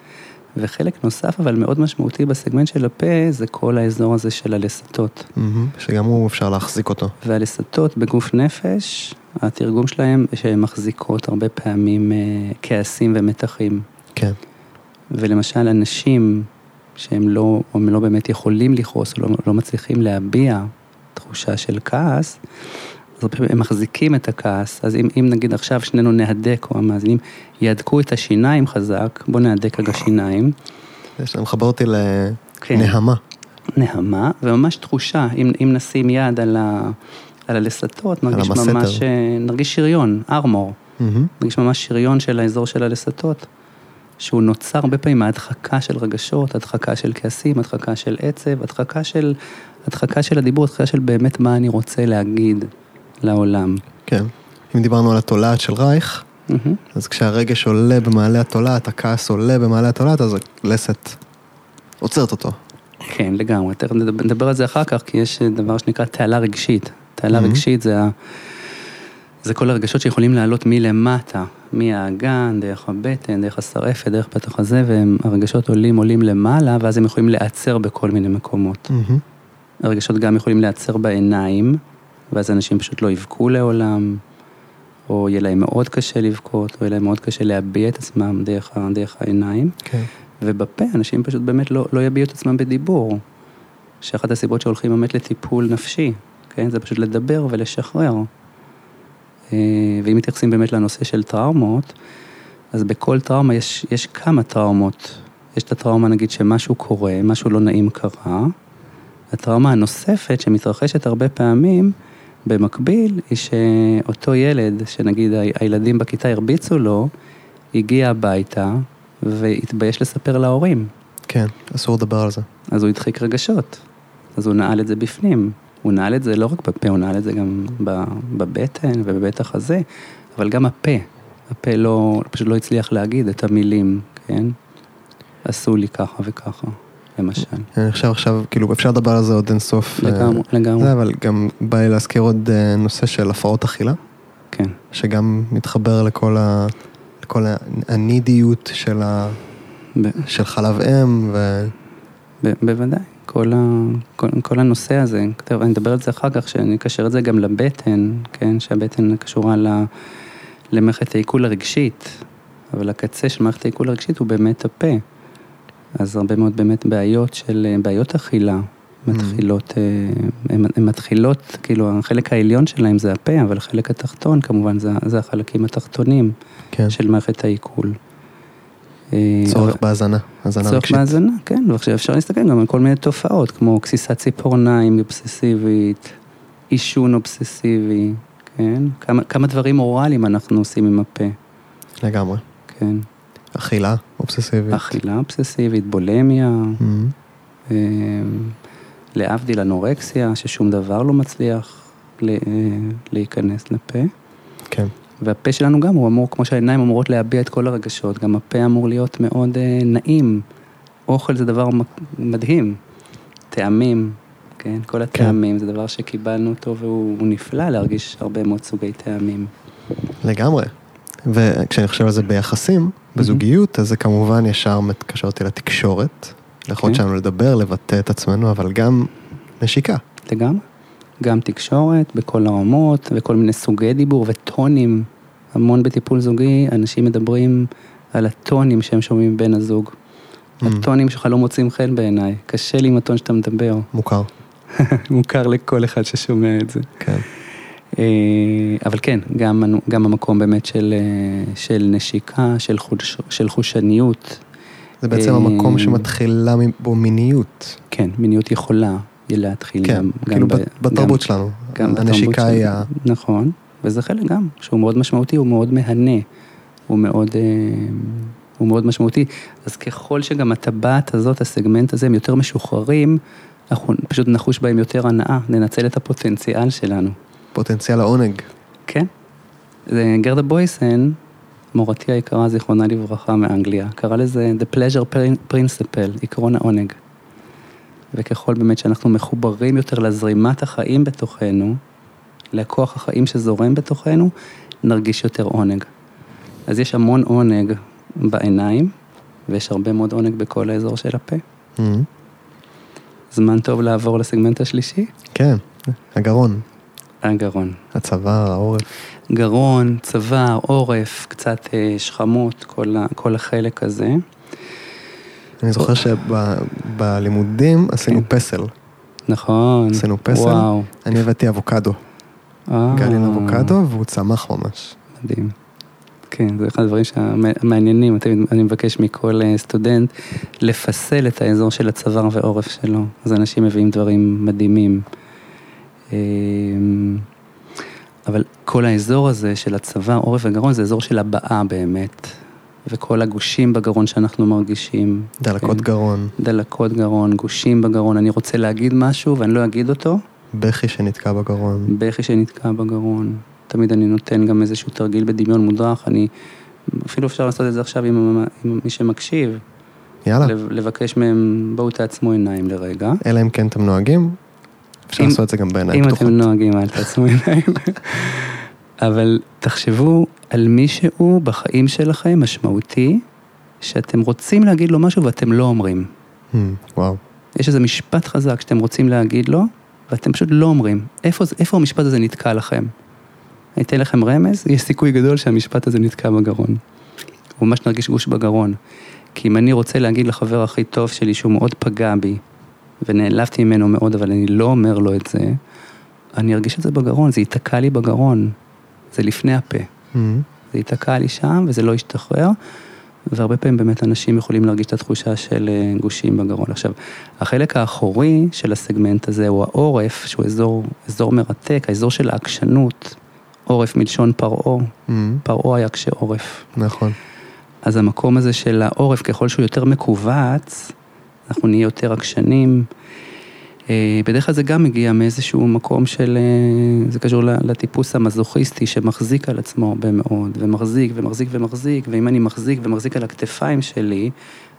וחלק נוסף אבל מאוד משמעותי בסגמנט של הפה, זה כל האזור הזה של הלסתות. שגם הוא אפשר להחזיק אותו. והלסתות בגוף נפש, התרגום שלהם שהן מחזיקות הרבה פעמים אה, כעסים ומתחים. כן. ולמשל אנשים שהם לא, או הם לא באמת יכולים לכעוס, או לא, לא מצליחים להביע תחושה של כעס, הרבה פעמים הם מחזיקים את הכעס, אז אם, אם נגיד עכשיו שנינו נהדק, או המאזינים יהדקו את השיניים חזק, בואו נהדק רגע שיניים, יש להם מחבר אותי כן. לנהמה. נהמה, וממש תחושה, אם, אם נשים יד על, ה, על הלסתות, נרגיש המסתר. ממש, אה, נרגיש שריון, ארמור, אמ, נרגיש ממש שריון של האזור של הלסתות, שהוא נוצר הרבה פעמים מהדחקה של רגשות, הדחקה של כעסים, הדחקה של עצב, הדחקה של, הדחקה של הדיבור, הדחקה של באמת מה אני רוצה להגיד לעולם. כן. אם דיברנו על התולעת של רייך, מהמם. אז כשהרגש עולה במעלה התולעת, הכעס עולה במעלה התולעת, אז הלסת עוצרת אותו. כן, לגמרי. תכף נדבר, על זה אחר כך, כי יש דבר שנקרא תעלה רגשית. תעלה Mhm. רגשית זה, ה- זה כל הרגשות שיכולים לעלות מלמטה, מהאגן, דרך הבטן, דרך השרעפת, דרך פתח הזה, והרגשות עולים עולים למעלה, ואז הם יכולים להיעצר בכל מיני מקומות. אמ, הרגשות גם יכולים להיעצר בעיניים, ואז אנשים פשוט לא יבכו לעולם, או יהיה להם מאוד קשה לבכות, או יהיה להם מאוד קשה להביע את עצמם דרך, דרך העיניים. כן. ובפה אנשים פשוט באמת לא, לא יביעו את עצמם בדיבור. שאחת הסיבות שהולכים באמת לטיפול נפשי, כן? זה פשוט לדבר ולשחרר. אה, ואם מתייחסים באמת לנושא של טראומות, אז בכל טראומה יש, יש כמה טראומות. יש את הטראומה, נגיד, שמשהו קורה, משהו לא נעים קרה. הטראומה הנוספת, שמתרחשת הרבה פעמים, במקביל, היא שאותו ילד, שנגיד הילדים בכיתה הרביצו לו, הגיע הביתה והתבייש לספר להורים. כן, אסור לדבר על זה. אז הוא הדחיק רגשות, אז הוא נעל את זה בפנים. הוא נעל את זה לא רק בפה, הוא נעל את זה גם בבטן ובבית החזה, אבל גם הפה. הפה לא, פשוט לא הצליח להגיד את המילים, כן? עשו לי ככה וככה, למשל. אני חושב עכשיו, כאילו, אפשר לדבר על זה עוד אינסוף. לגמרי, אה, לגמרי. זה, אבל גם בא לי להזכיר עוד אה, נושא של הפרעות אכילה, כן, שגם מתחבר לכל ה... לכל הנידיות של, ה... ב- של חלב אם, ו... ב- בוודאי. כל, ה, כל, כל הנושא הזה, טוב, אני אדבר על זה אחר כך, שאני אקשר את זה גם לבטן, כן, שהבטן קשורה ל, למערכת העיכול הרגשית, אבל הקצה של מערכת העיכול הרגשית הוא באמת הפה. אז הרבה מאוד באמת בעיות של, בעיות אכילה מתחילות, אה, הן מתחילות, כאילו החלק העליון שלהם זה הפה, אבל החלק התחתון כמובן זה, זה החלקים התחתונים כן, של מערכת העיכול. אה, צורך בהזנה, הזנה צורך רגשית. בהאזנה, כן, ועכשיו אפשר להסתכל גם על כל מיני תופעות, כמו גסיסת ציפורניים אובססיבית, עישון אובססיבי, כן? כמה, כמה דברים אוראליים אנחנו עושים עם הפה, לגמרי. כן? אכילה אובססיבית. אכילה אובססיבית, בולמיה, Mhm. אה, להבדיל אנורקסיה, ששום דבר לא מצליח להיכנס לפה. כן. והפה שלנו גם, הוא אמור, כמו שהעיניים אמורות להביע את כל הרגשות, גם הפה אמור להיות מאוד אה, נעים. אוכל זה דבר מדהים. טעמים, כן? כל הטעמים, זה דבר שקיבלנו אותו והוא הוא נפלא להרגיש הרבה מאוד סוגי טעמים. לגמרי. וכשאני חושב על זה ביחסים, בזוגיות, אז זה כמובן ישר מתקשר אותי לתקשורת, ליכולת כן. שלנו לדבר, לבטא את עצמנו, אבל גם נשיקה. לגמרי. גם תקשורת בכל הרמות וכל מיני סוגי דיבור וטונים. המון בטיפול זוגי, אנשים מדברים על הטונים שהם שומעים מבן הזוג. Mm. הטונים שלך לא מוצאים חן בעיניי, קשה לי עם הטון שאתה מדבר. מוכר. מוכר לכל אחד ששומע את זה. כן. אה, אבל כן, גם, גם המקום באמת של, אה, של נשיקה, של, חוש, של חושניות. זה בעצם אה, המקום שמתחילה בו מיניות. כן, מיניות יכולה להתחיל כן, גם, כאילו גם, בתרבות גם, שלנו. גם בתרבות הנשיקה היא של- ה... נכון, וזה חלק גם, שהוא מאוד משמעותי, הוא מאוד מהנה, הוא מאוד, הוא מאוד משמעותי. אז ככל שגם הטבעת הזאת, הסגמנט הזה, הם יותר משוחררים, אנחנו פשוט נחוש בהם יותר הנאה, ננצל את הפוטנציאל שלנו. פוטנציאל העונג. כן. זה גרדה בויסן, מורתי היקרה, זיכרונה לברכה, מאנגליה, קרא לזה The Pleasure Principle, עקרון העונג. וככל באמת שאנחנו מחוברים יותר לזרימת החיים בתוכנו, לכוח החיים שזורם בתוכנו, נרגיש יותר עונג. אז יש המון עונג בעיניים, ויש הרבה מאוד עונג בכל האזור של הפה. Mhm. זמן טוב לעבור לסגמנט השלישי, כן, הגרון, הגרון. הצוואר, העורף. גרון, צוואר, עורף, קצת אה, שכמות, כל, ה- כל החלק הזה. אני זוכר שבלימודים עשינו כן. פסל. נכון. עשינו פסל. וואו. אני הבאתי אבוקדו. אה, גלין אבוקדו, והוא צמח ממש. מדהים. כן, זה אחד הדברים המעניינים, אני מבקש מכל אה, סטודנט לפסל את האזור של הצוואר ועורף שלו, אז אנשים מביאים דברים מדהימים. אה, אבל כל האזור הזה של הצוואר, עורף וגרון זה אזור של הבעה באמת, וכל הגושים בגרון שאנחנו מרגישים. דלקות כן. גרון, דלקות גרון, גושים בגרון, אני רוצה להגיד משהו ואני לא אגיד אותו, בכי שנתקע בגרון. בכי שנתקע בגרון. תמיד אני נותן גם איזשהו תרגיל בדמיון מודרך, אני, אפילו אפשר לעשות את זה עכשיו עם, עם מי שמקשיב, יאללה, לב- לבקש מהם, בואו תעצמו עיניים לרגע. אלא אם כן אתם נוהגים, אפשר אם- לעשות את זה גם בעיניים אם פתוחות. אתם נוהגים, אל תעצמו עיניים. אבל תחשבו על מישהו בחיים שלכם משמעותי, שאתם רוצים להגיד לו משהו ואתם לא אומרים. Hmm, וואו, יש איזה משפט חזק שאתם רוצים להגיד לו, ואתם פשוט לא אומרים. איפה, איפה המשפט הזה נתקע לכם? אני אתן לכם רמז, יש סיכוי גדול שהמשפט הזה נתקע בגרון. הוא ממש נרגיש גוש בגרון. כי אם אני רוצה להגיד לחבר הכי טוב שלי שהוא מאוד פגע בי, ונעלבתי ממנו מאוד, אבל אני לא אומר לו את זה, אני ארגיש את זה בגרון, זה ייתקע לי בגרון, זה לפני הפה. Mm-hmm. זה ייתקע לי שם וזה לא ישתחרר, והרבה פעמים באמת אנשים יכולים להרגיש את התחושה של אה, גושים בגרון. עכשיו, החלק האחורי של הסגמנט הזה הוא העורף, שהוא אזור, אזור מרתק, האזור של העקשנות, עורף מלשון פרעה, Mm-hmm. פרעה היה קשה עורף. נכון. אז המקום הזה של העורף, ככל שהוא יותר מכווץ, אנחנו נהיה יותר עקשנים. אה, בדרך כלל זה גם מגיע מאיזשהו מקום של, אה, זה קשור לטיפוס המזוכיסטי שמחזיק על עצמו הרבה מאוד, ומחזיק ומחזיק ומחזיק, ואם אני מחזיק ומחזיק על הכתפיים שלי,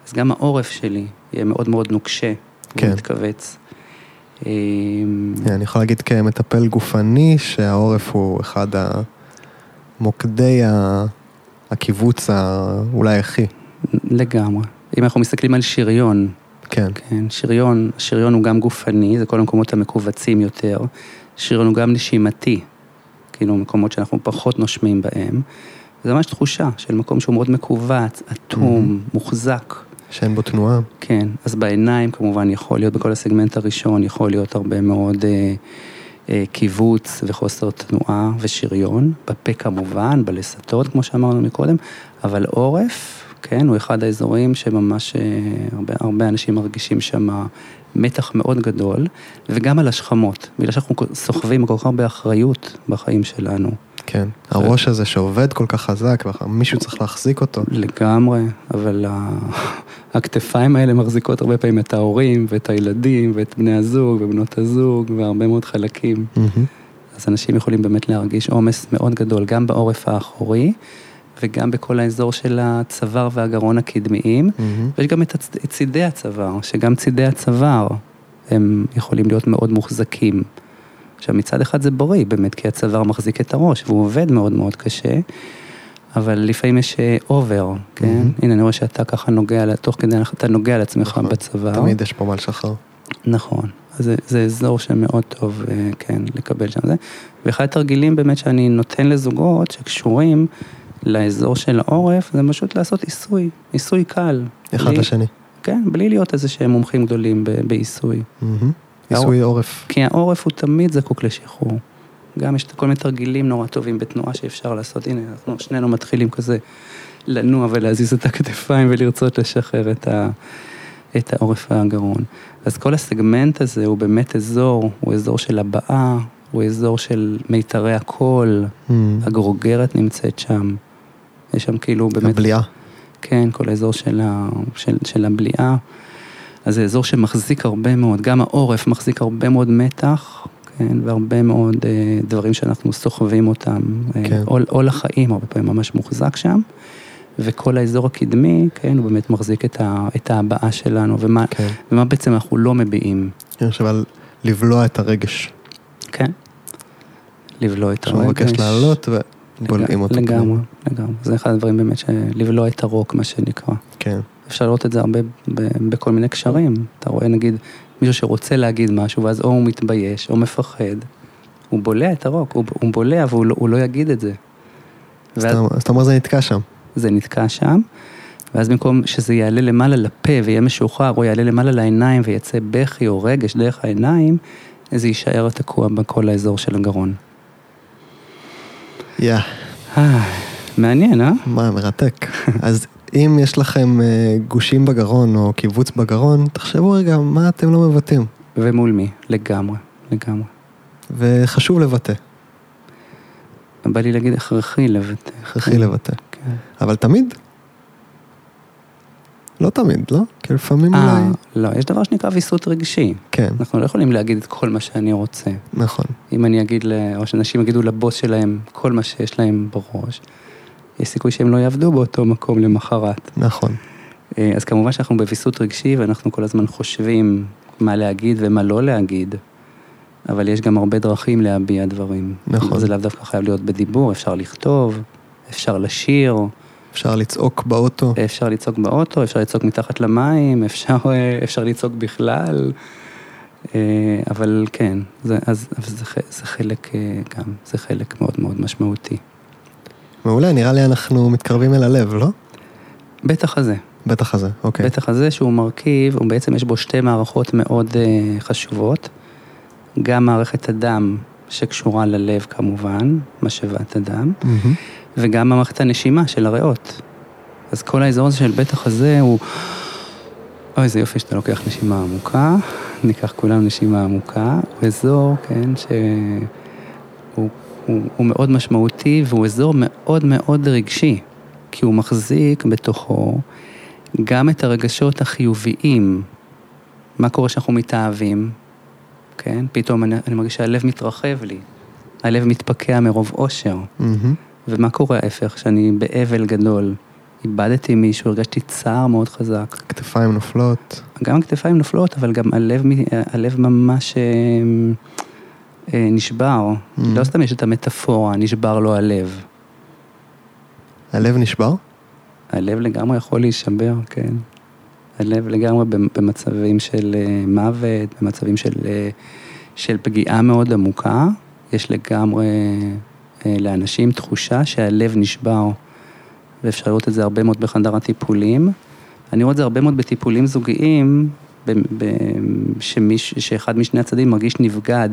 אז גם העורף שלי יהיה מאוד מאוד נוקשה, כן. ומתכווץ. אה, אני יכול להגיד כמטפל גופני שהעורף הוא אחד המוקדי הקיבוץ ה- אולי הכי. לגמרי. אם אנחנו מסתכלים על שריון, כן. כן, שריון, שריון הוא גם גופני, זה כל המקומות המכווצים יותר. שריון הוא גם נשימתי, כאילו מקומות שאנחנו פחות נושמים בהם. זה ממש תחושה של מקום שהוא מאוד מכווץ, אטום, מוחזק. שאין בו תנועה. כן, אז בעיניים כמובן יכול להיות, בכל הסגמנט הראשון יכול להיות הרבה מאוד אה, אה, קיבוץ וחוסר תנועה ושריון, בפה כמובן, בלסתות כמו שאמרנו מקודם, אבל עורף, כן, הוא אחד האזורים שממש אה, הרבה, הרבה אנשים מרגישים שם מתח מאוד גדול, וגם על השכמות, בגלל שאנחנו סוחבים כל כך הרבה אחריות בחיים שלנו. כן. הראש הזה שעובד כל כך חזק, ומישהו צריך להחזיק אותו. לגמרי, אבל הכתפיים האלה מחזיקות הרבה פעמים את ההורים ואת הילדים ואת בני הזוג ובנות הזוג והרבה מאוד חלקים. אז אנשים יכולים באמת להרגיש עומס מאוד גדול, גם בעורף האחורי וגם בכל האזור של הצוואר והגרון הקדמיים. מהמם. ויש גם את הצ- את צידי הצוואר, שגם צידי הצוואר הם יכולים להיות מאוד מוחזקים. עכשיו מצד אחד זה בריא באמת, כי הצוואר מחזיק את הראש והוא עובד מאוד מאוד קשה, אבל לפעמים יש אובר, כן? מהמם. הנה אני רואה שאתה ככה נוגע, תוך כדי אתה נוגע לעצמך נכון. בצוואר. תמיד יש פה מה לשחרר. נכון, זה, זה אזור שמאוד טוב, אה, כן, לקבל שם זה. ואחד התרגילים באמת שאני נותן לזוגות שקשורים לאזור של העורף, זה פשוט לעשות עיסוי, עיסוי קל. אחד בלי- לשני. כן, בלי להיות איזה שהם מומחים גדולים ב- בעיסוי. עיסוי עורף. כי העורף הוא תמיד זקוק לשחרור. גם יש כל מיני תרגילים נורא טובים בתנועה שאפשר לעשות. הנה, אנחנו שנינו מתחילים כזה לנוע ולהזיז את הכתפיים ולרצות לשחרר את, ה, את העורף והגרון. אז כל הסגמנט הזה הוא באמת אזור, הוא אזור של הבעה, הוא אזור של מיתרי הקול, מהמם. הגרוגרת נמצאת שם. יש שם כאילו באמת... הבליעה. כן, כל האזור של, ה, של, של הבליעה. אז זה אזור שמחזיק הרבה מאוד, גם העורף מחזיק הרבה מאוד מתח, כן, והרבה מאוד אה, דברים שאנחנו סוחבים אותם. אה, כן. עול, עול החיים הרבה פעמים ממש מוחזק שם, וכל האזור הקדמי, כן, הוא באמת מחזיק את, ה, את ההבעה שלנו, ומה, כן. ומה בעצם אנחנו לא מביעים, אני חושב על לבלוע את הרגש. כן? לבלוע את שהוא מבקש לעלות ובולעים אותו. לגמרי, לגמרי. זה אחד הדברים באמת, של לבלוע את הרוק, מה שנקרא. כן. אפשר לראות את זה הרבה בכל מיני קשרים. אתה רואה נגיד מישהו שרוצה להגיד משהו, ואז או הוא מתבייש או מפחד, הוא בולע את הרוק, הוא, הוא בולע והוא לא, הוא לא יגיד את זה. אז ואז אז אתה אומר זה נתקע שם. זה נתקע שם, ואז במקום שזה יעלה למעלה לפה ויהיה משוחרר, או יעלה למעלה לעיניים ויצא בכי או רגש דרך העיניים, זה יישאר תקוע בכל האזור של הגרון. יא, אה, מעניין, אה? מה, מרתק. אז אם יש לכם אה, גושים בגרון או קיבוץ בגרון, תחשבו רגע מה אתם לא מבטאים. ומול מי? לגמרי, לגמרי. וחשוב לבטא, בא לי להגיד הכרחי לבטא. הכרחי לבטא. כן. אבל תמיד? לא תמיד, לא? כי לפעמים אה, אולי... לא, יש דבר שנקרא ויסות רגשי. כן, אנחנו לא יכולים להגיד את כל מה שאני רוצה. נכון. אם אני אגיד, ל- או שאנשים יגידו לבוס שלהם כל מה שיש להם בראש, יש סיכוי שהם לא יעבדו באותו מקום למחרת. נכון. אה, אז כמובן שאנחנו בוויסות רגשי ואנחנו כל הזמן חושבים מה להגיד ומה לא להגיד, אבל יש גם הרבה דרכים להביע דברים. נכון. זה לאו דווקא חייב להיות בדיבור, אפשר לכתוב, אפשר לשיר, אפשר לצעוק באוטו. אפשר לצעוק באוטו, אפשר לצעוק מתחת למים, אפשר, אה, אפשר לצעוק בכלל, אה, אבל כן, זה, אז, אבל זה, זה חלק אה, גם, זה חלק מאוד מאוד משמעותי. מעולה, נראה לי אנחנו מתקרבים אל הלב, לא? בטח הזה, בטח הזה, אוקיי. בטח הזה שהוא מרכיב, הוא בעצם יש בו שתי מערכות מאוד uh, חשובות. גם מערכת הדם שקשורה ללב כמובן, משאבת הדם, מהמם. וגם מערכת הנשימה של הריאות. אז כל האזור הזה של בית החזה הוא... אוי, איזה יופי שאתה לוקח נשימה עמוקה, ניקח כולנו נשימה עמוקה. אזור, כן, שהוא הוא, הוא מאוד משמעותי והוא אזור מאוד מאוד רגשי, כי הוא מחזיק בתוכו גם את הרגשות החיוביים. מה קורה כשאנחנו מתאהבים, כן? פתאום אני, אני מרגיש שהלב מתרחב לי, הלב מתפקע מרוב אושר. מהמם. ומה קורה ההפך, שאני באבל גדול, איבדתי מישהו, הרגשתי צער מאוד חזק. כתפיים נופלות. גם הכתפיים נופלות, אבל גם הלב, הלב ממש אה, אה, נשבר. Mhm. לא סתם יש את המטאפורה, נשבר לו הלב. הלב נשבר? הלב לגמרי יכול להישבר, כן. הלב לגמרי במ- במצבים של אה, מוות, במצבים של, אה, של פגיעה מאוד עמוקה. יש לגמרי לאנשים תחושה שהלב נשבר, ואפשר לראות את זה הרבה מאוד בחדר הטיפולים. אני רואה את זה הרבה מאוד בטיפולים זוגיים, ב- ב- שמיש, שאחד משני הצדדים מרגיש נבגד.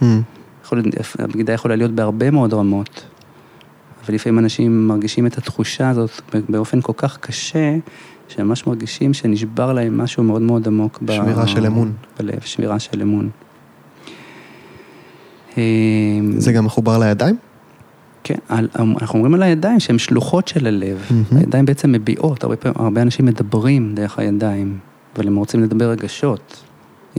מהמם. יכול, הבגידה יכולה להיות בהרבה מאוד רמות, אבל לפעמים אנשים מרגישים את התחושה הזאת באופן כל כך קשה, שהם ממש מרגישים שנשבר להם משהו מאוד מאוד עמוק. ב- שבירה של אמון. בלב, שבירה של אמון. אה, זה גם מחובר לידיים? כן, על- אנחנו אומרים על הידיים שהן שלוחות של הלב. מהמם. הידיים בעצם מביעות, הרבה, פעמים, הרבה אנשים מדברים דרך הידיים, אבל הם רוצים לדבר רגשות.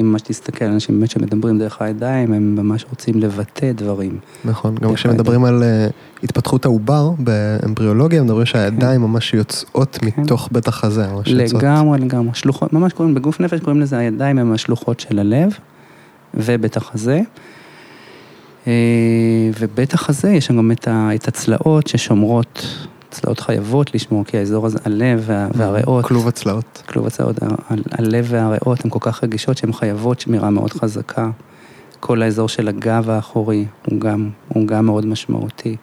אם ממש תסתכל, אנשים באמת שמדברים דרך הידיים, הם ממש רוצים לבטא דברים. נכון, גם כשמדברים על אה, התפתחות העובר באמבריולוגיה, מדברים שהידיים ממש יוצאות מתוך בית החזה. כן. לגמרי, לגמרי. שלוחות, ממש קוראים, בגוף נפש קוראים לזה הידיים הם השלוחות של הלב ובית החזה. אה, ובית החזה יש שם גם את, ה, את הצלעות ששומרות, צלעות חייבות לשמור, כי האזור הזה, הלב וה, והריאות, כלוב הצלעות. כלוב הצלעות, הלב והריאות הן כל כך רגישות שהן חייבות שמירה מאוד חזקה. כל האזור של הגב האחורי הוא גם, הוא גם מאוד משמעותי.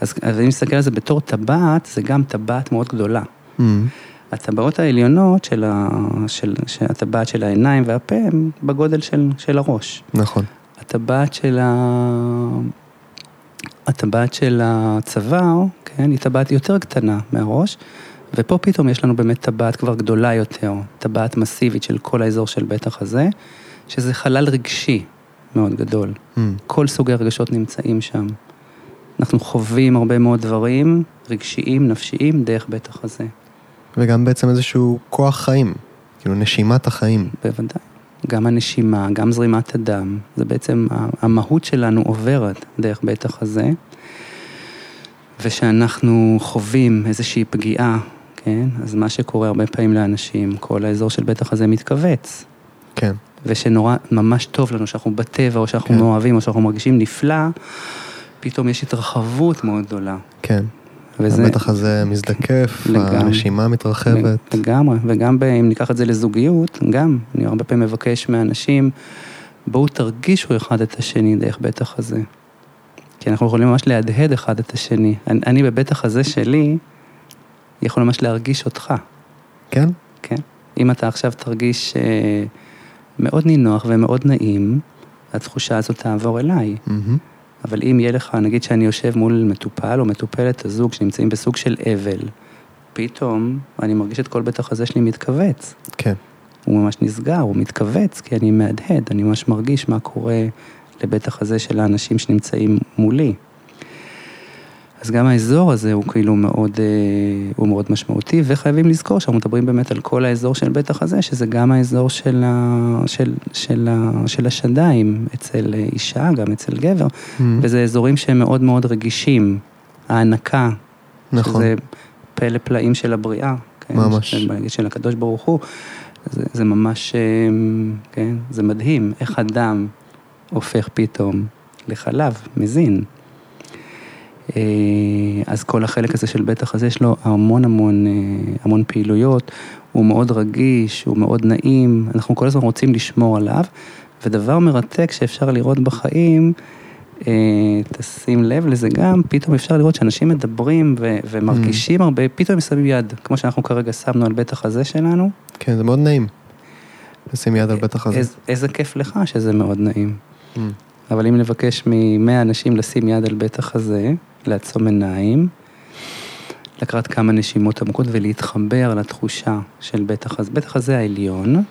אז, אז אם נסתכל על זה בתור טבעת, זה גם טבעת מאוד גדולה. מהמם. הטבעות העליונות של, ה, של, של הטבעת של העיניים והפה הם בגודל של, של הראש. נכון. הטבעת של, ה... הטבעת של הצוואר, כן, היא טבעת יותר קטנה מהראש, ופה פתאום יש לנו באמת טבעת כבר גדולה יותר, טבעת מסיבית של כל האזור של בית החזה, שזה חלל רגשי מאוד גדול. מהמם. כל סוגי הרגשות נמצאים שם. אנחנו חווים הרבה מאוד דברים רגשיים, נפשיים, דרך בית החזה. וגם בעצם איזשהו כוח חיים, כאילו נשימת החיים. בוודאי. גם הנשימה, גם זרימת הדם, זה בעצם, המהות שלנו עוברת דרך בית החזה, ושאנחנו חווים איזושהי פגיעה, כן? אז מה שקורה הרבה פעמים לאנשים, כל האזור של בית החזה מתכווץ, כן. ושנורא, ממש טוב לנו, שאנחנו בטבע, או שאנחנו כן. מאוהבים, או שאנחנו מרגישים נפלא, פתאום יש התרחבות מאוד גדולה. כן. וזה... הבטח הזה מזדקף, לגמרי. הנשימה מתרחבת. לגמרי, וגם ב- אם ניקח את זה לזוגיות, גם, אני הרבה פעמים מבקש מאנשים, בואו תרגישו אחד את השני דרך בית החזה. כי אנחנו יכולים ממש להדהד אחד את השני. אני, אני בבית החזה שלי, יכול ממש להרגיש אותך, כן? כן? אם אתה עכשיו תרגיש אה, מאוד נינוח ומאוד נעים, התחושה הזאת תעבור אליי. מהמם. אבל אם יהיה לך, נגיד שאני יושב מול מטופל או מטופלת הזוג שנמצאים בסוג של אבל, פתאום אני מרגיש את כל בית החזה שלי מתכווץ. כן. הוא ממש נסגר, הוא מתכווץ, כי אני מהדהד, אני ממש מרגיש מה קורה לבית החזה של האנשים שנמצאים מולי. אז גם האזור הזה הוא כאילו מאוד, אה, הוא מאוד משמעותי, וחייבים לזכור שאנחנו מדברים באמת על כל האזור של בית החזה, שזה גם האזור של, ה, של, של, ה, של השדיים, אצל אישה, גם אצל גבר, מהמם. וזה אזורים שהם מאוד מאוד רגישים. ההנקה, נכון. שזה פלא פלאים של הבריאה. כן? ממש. של, של הקדוש ברוך הוא. זה, זה ממש, אה, כן, זה מדהים, איך אדם הופך פתאום לחלב, מזין. אה, אז כל החלק הזה של בית החזה יש לו המון המון, אה, המון פעילויות, הוא מאוד רגיש, הוא מאוד נעים, אנחנו כל הזמן רוצים לשמור עליו, ודבר מרתק שאפשר לראות בחיים, אה, תשים לב לזה גם, פתאום אפשר לראות שאנשים מדברים ו- ומרגישים הרבה, פתאום הם שמים יד, כמו שאנחנו כרגע שמנו על בית החזה שלנו. כן, זה מאוד נעים. לשים יד על בית החזה. איז, איזה כיף לך שזה מאוד נעים. Mm. אבל אם נבקש ממאה אנשים לשים יד על בית החזה, לעצום עיניים, לקחת כמה נשימות עמוקות ולהתחבר לתחושה של בית החזה. בית החזה העליון,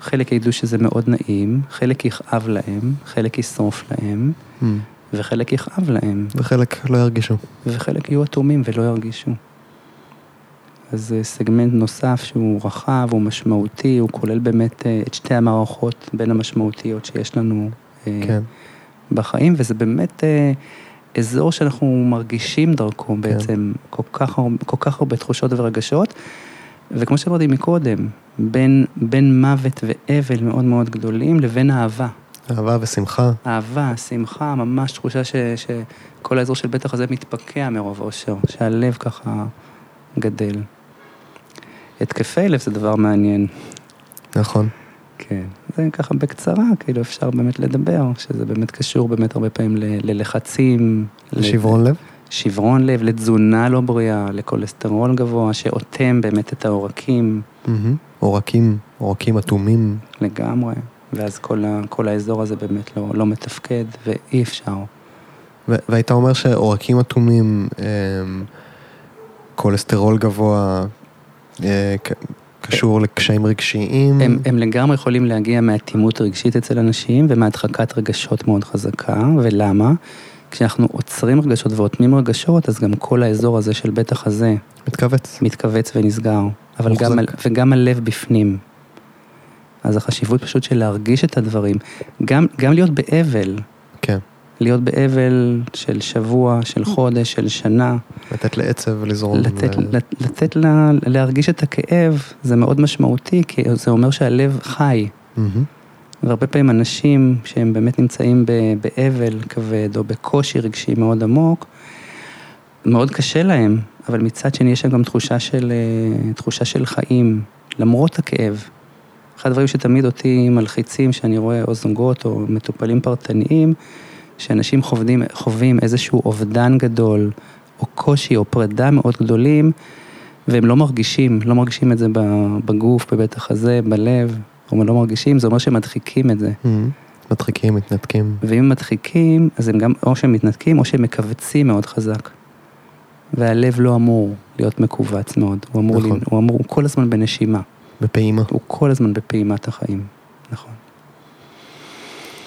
חלק ידעו שזה מאוד נעים, חלק יכאב להם, חלק ישרוף להם, Mm. וחלק יכאב להם, וחלק לא ירגישו. וחלק יהיו אטומים ולא ירגישו. אז זה סגמנט נוסף שהוא רחב, הוא משמעותי, הוא כולל באמת אה, את שתי המערכות בין המשמעותיות שיש לנו כן. בחיים, וזה באמת אה, אזור שאנחנו מרגישים דרכו בעצם כל כך, כל כך הרבה תחושות ורגשות, וכמו שאמרתי מקודם, בין, בין מוות ואבל מאוד מאוד גדולים לבין אהבה. אהבה ושמחה. אהבה, שמחה, ממש תחושה ש, שכל האזור של בטח הזה מתפקע מרוב אושר, שהלב ככה גדל. התקפי לב זה דבר מעניין. נכון. כן, זה ככה בקצרה, כאילו אפשר באמת לדבר, שזה באמת קשור באמת הרבה פעמים ללחצים. שברון לב? שברון לב, לתזונה לא בריאה, לכולסטרול גבוה, שאוטם באמת את העורקים. עורקים, עורקים אטומים. לגמרי, ואז כל, ה- כל האזור הזה באמת לא, לא מתפקד, ואי אפשר. והיית אומר שעורקים אטומים, אמ, כולסטרול גבוה, אה, קשור לקשיים רגשיים. הם, הם לגמרי יכולים להגיע מאטימות רגשית אצל אנשים ומהדחקת רגשות מאוד חזקה, ולמה? כשאנחנו עוצרים רגשות ואוטמים רגשות, אז גם כל האזור הזה של בית החזה מתכווץ. מתכווץ ונסגר, אבל מוחזק. גם, וגם הלב בפנים. אז החשיבות פשוט של להרגיש את הדברים, גם, גם להיות באבל, כן. להיות באבל של שבוע, של חודש, של שנה, לתת לעצב לזרום. לתת, ו- לתת, לתת לה, להרגיש את הכאב, זה מאוד משמעותי, כי זה אומר שהלב חי. מהמם. והרבה פעמים אנשים שהם באמת נמצאים באבל כבד או בקושי רגשי מאוד עמוק, מאוד קשה להם, אבל מצד שני יש שם גם תחושה של, אה, תחושה של חיים, למרות הכאב. אחד הדברים שתמיד אותי מלחיצים, שאני רואה או זוגות או מטופלים פרטניים, שאנשים חווים, חווים איזשהו אובדן גדול, או קושי או פרידה מאוד גדולים, והם לא מרגישים, לא מרגישים את זה בגוף, בבית החזה, בלב, או לא מרגישים, זה אומר שהם מדחיקים את זה. מהמם. מדחיקים, מתנתקים. ואם הם מדחיקים, אז הם גם, או שהם מתנתקים, או שהם מכווצים מאוד חזק. והלב לא אמור להיות מכווץ מאוד, הוא אמור, נכון. נכון. הוא אמור, הוא כל הזמן בנשימה, בפעימה. הוא כל הזמן בפעימת החיים.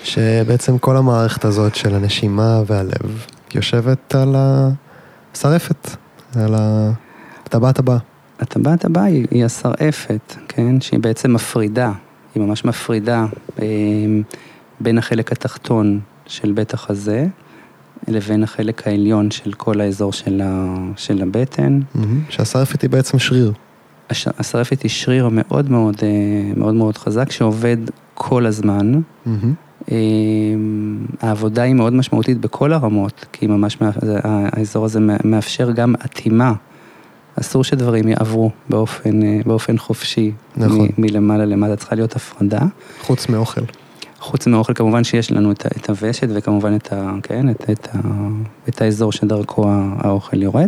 שבעצם כל המערכת הזאת של הנשימה והלב יושבת על השרעפת, על הטבעת הבאה. הטבעת הבאה היא, היא השרעפת, כן? שהיא בעצם מפרידה, היא ממש מפרידה אה, בין החלק התחתון של בית החזה לבין החלק העליון של כל האזור של, ה, של הבטן. מהמם. שהשרעפת היא בעצם שריר. הש- השרעפת היא שריר מאוד מאוד, אה, מאוד מאוד חזק שעובד כל הזמן. מהמם. אה, העבודה היא מאוד משמעותית בכל הרמות, כי ממש האזור הזה מא- מאפשר גם אטימה. אסור שדברים יעברו באופן, אה, באופן חופשי. נכון. מ- מלמעלה למטה צריכה להיות הפרדה. חוץ מאוכל. חוץ מאוכל כמובן שיש לנו את, את הוושת וכמובן את, ה, כן, את, את, ה, את האזור שדרכו האוכל יורד.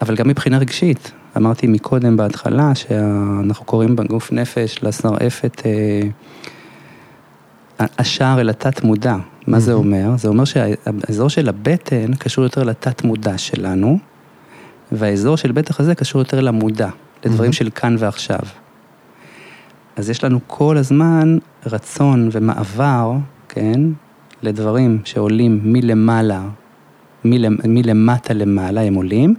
אבל גם מבחינה רגשית, אמרתי מקודם בהתחלה שאנחנו קוראים בגוף נפש לשרעפת אה, השער אל התת מודע. מה זה. אומר? זה אומר שהאזור של הבטן קשור יותר לתת מודע שלנו, והאזור של בטח הזה קשור יותר למודע, לדברים. של כאן ועכשיו. אז יש לנו כל הזמן רצון ומעבר, כן, לדברים שעולים מלמעלה, מלמ, מלמטה למעלה הם עולים,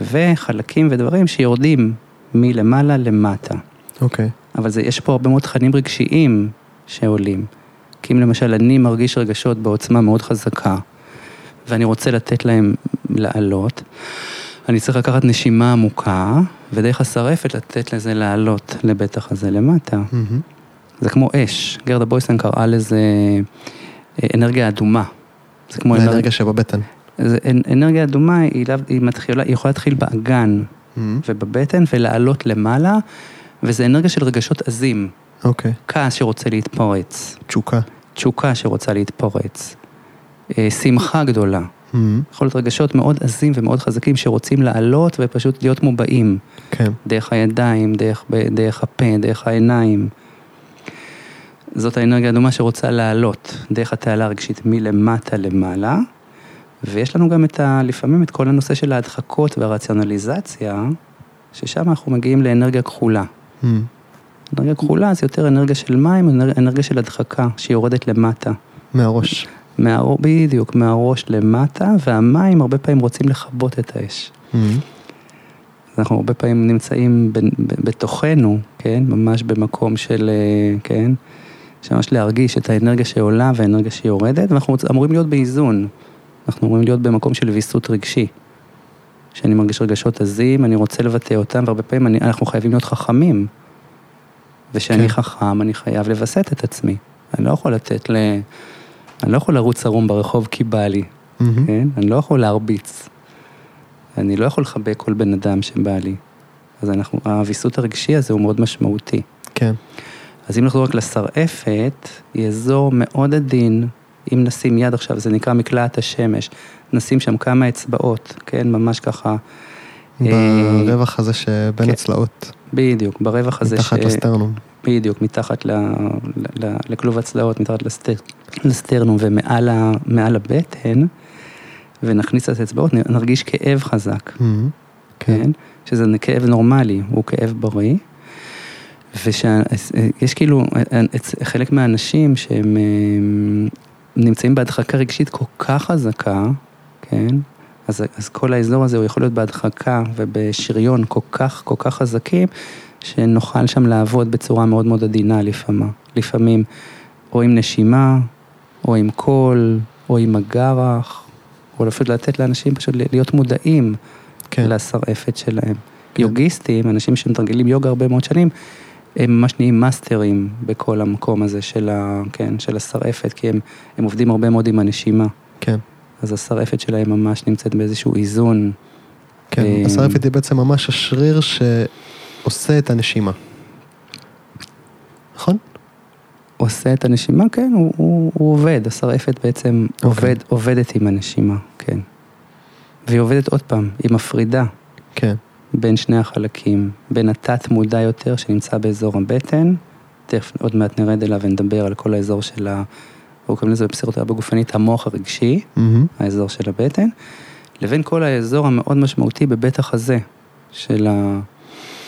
וחלקים ודברים שיורדים מלמעלה למטה. אוקיי. אבל זה, יש פה הרבה מאוד תכנים רגשיים שעולים. כי אם למשל אני מרגיש רגשות בעוצמה מאוד חזקה, ואני רוצה לתת להם לעלות, אני צריך לקחת נשימה עמוקה, ודרך השרעפת לתת לזה לעלות לבטח הזה למטה. מהמם. זה כמו אש, גרדה בויסן קראה לזה אה, אנרגיה אדומה. זה כמו האנרגיה שבבטן. זה, אנ- אנרגיה אדומה היא, לאו- היא, מתחילה, היא יכולה להתחיל באגן מהמם. ובבטן ולעלות למעלה, וזה אנרגיה של רגשות עזים. אוקיי. כעס שרוצה להתפרץ, תשוקה. תשוקה שרוצה להתפרץ, אה, שמחה גדולה. Mm-hmm. יכול להיות רגשות מאוד עזים ומאוד חזקים שרוצים לעלות ופשוט להיות מובעים. כן. דרך הידיים, דרך, דרך הפה, דרך העיניים. זאת האנרגיה הדומה שרוצה לעלות דרך התעלה הרגשית מלמטה למעלה. ויש לנו גם את ה, לפעמים את כל הנושא של ההדחקות והרציונליזציה, ששם אנחנו מגיעים לאנרגיה כחולה. Mm-hmm. אנרגיה כחולה זה יותר אנרגיה של מים, אנר- אנרגיה של הדחקה, שהיא יורדת למטה. מהראש. מהר... בדיוק, מהראש למטה, והמים הרבה פעמים רוצים לכבות את האש. Mm-hmm. אנחנו הרבה פעמים נמצאים ב- ב- בתוכנו, כן, ממש במקום של, אה, כן, שממש להרגיש את האנרגיה שעולה והאנרגיה שיורדת, ואנחנו אמורים להיות באיזון. אנחנו אמורים להיות במקום של ויסות רגשי. שאני מרגיש רגשות עזים, אני רוצה לבטא אותם, והרבה פעמים אני, אנחנו חייבים להיות חכמים. ושאני כן. חכם, אני חייב לווסת את עצמי. אני לא יכול לתת ל... אני לא יכול לרוץ ערום ברחוב כי בא לי, Mm-hmm. כן? אני לא יכול להרביץ. אני לא יכול לחבק כל בן אדם שבא לי. אז אנחנו, הוויסות הרגשי הזה הוא מאוד משמעותי. כן. אז אם נחזור רק לשרעפת, היא אזור מאוד עדין, אם נשים יד עכשיו, זה נקרא מקלעת השמש, נשים שם כמה אצבעות, כן, ממש ככה. אה, ברווח הזה שבין כן. הצלעות, בדיוק, ברווח הזה מתחת לסטרנום. בדיוק, מתחת ל, ל, ל, לכלוב הצלעות, מתחת לסטר, לסטרנום ומעל ה, הבטן, ונכניס את האצבעות, נרגיש כאב חזק, Mm-hmm. כן. כן? שזה כאב נורמלי, הוא כאב בריא. ויש כאילו, אצ- חלק מהאנשים שהם אה, נמצאים בהדחקה רגשית כל כך חזקה, כן? אז, אז כל האזור הזה הוא יכול להיות בהדחקה ובשריון כל כך, כל כך חזקים, שנוכל שם לעבוד בצורה מאוד מאוד עדינה לפעמים. לפעמים או עם נשימה, או עם קול, או עם הגרח, או אפילו לתת לאנשים פשוט להיות מודעים כן. לשרעפת שלהם. כן. יוגיסטים, אנשים שמתרגלים יוגה הרבה מאוד שנים, הם ממש נהיים מאסטרים בכל המקום הזה של, ה, כן, של השרעפת, כי הם, הם עובדים הרבה מאוד עם הנשימה. כן. אז השרעפת שלהם ממש נמצאת באיזשהו איזון. כן. אה, השרעפת היא בעצם ממש השריר שעושה את הנשימה. נכון? עושה את הנשימה, כן, הוא, הוא, הוא עובד, השרעפת בעצם אוקיי. עובד, עובדת עם הנשימה, כן. והיא עובדת עוד פעם, היא מפרידה כן. בין שני החלקים, בין התת מודע יותר שנמצא באזור הבטן, תכף עוד מעט נרד אליו ונדבר על כל האזור של ה... הוא קוראים לזה בפסיכותרפיה גופנית המוח הרגשי, מהמם. האזור של הבטן, לבין כל האזור המאוד משמעותי בבית החזה, של, ה...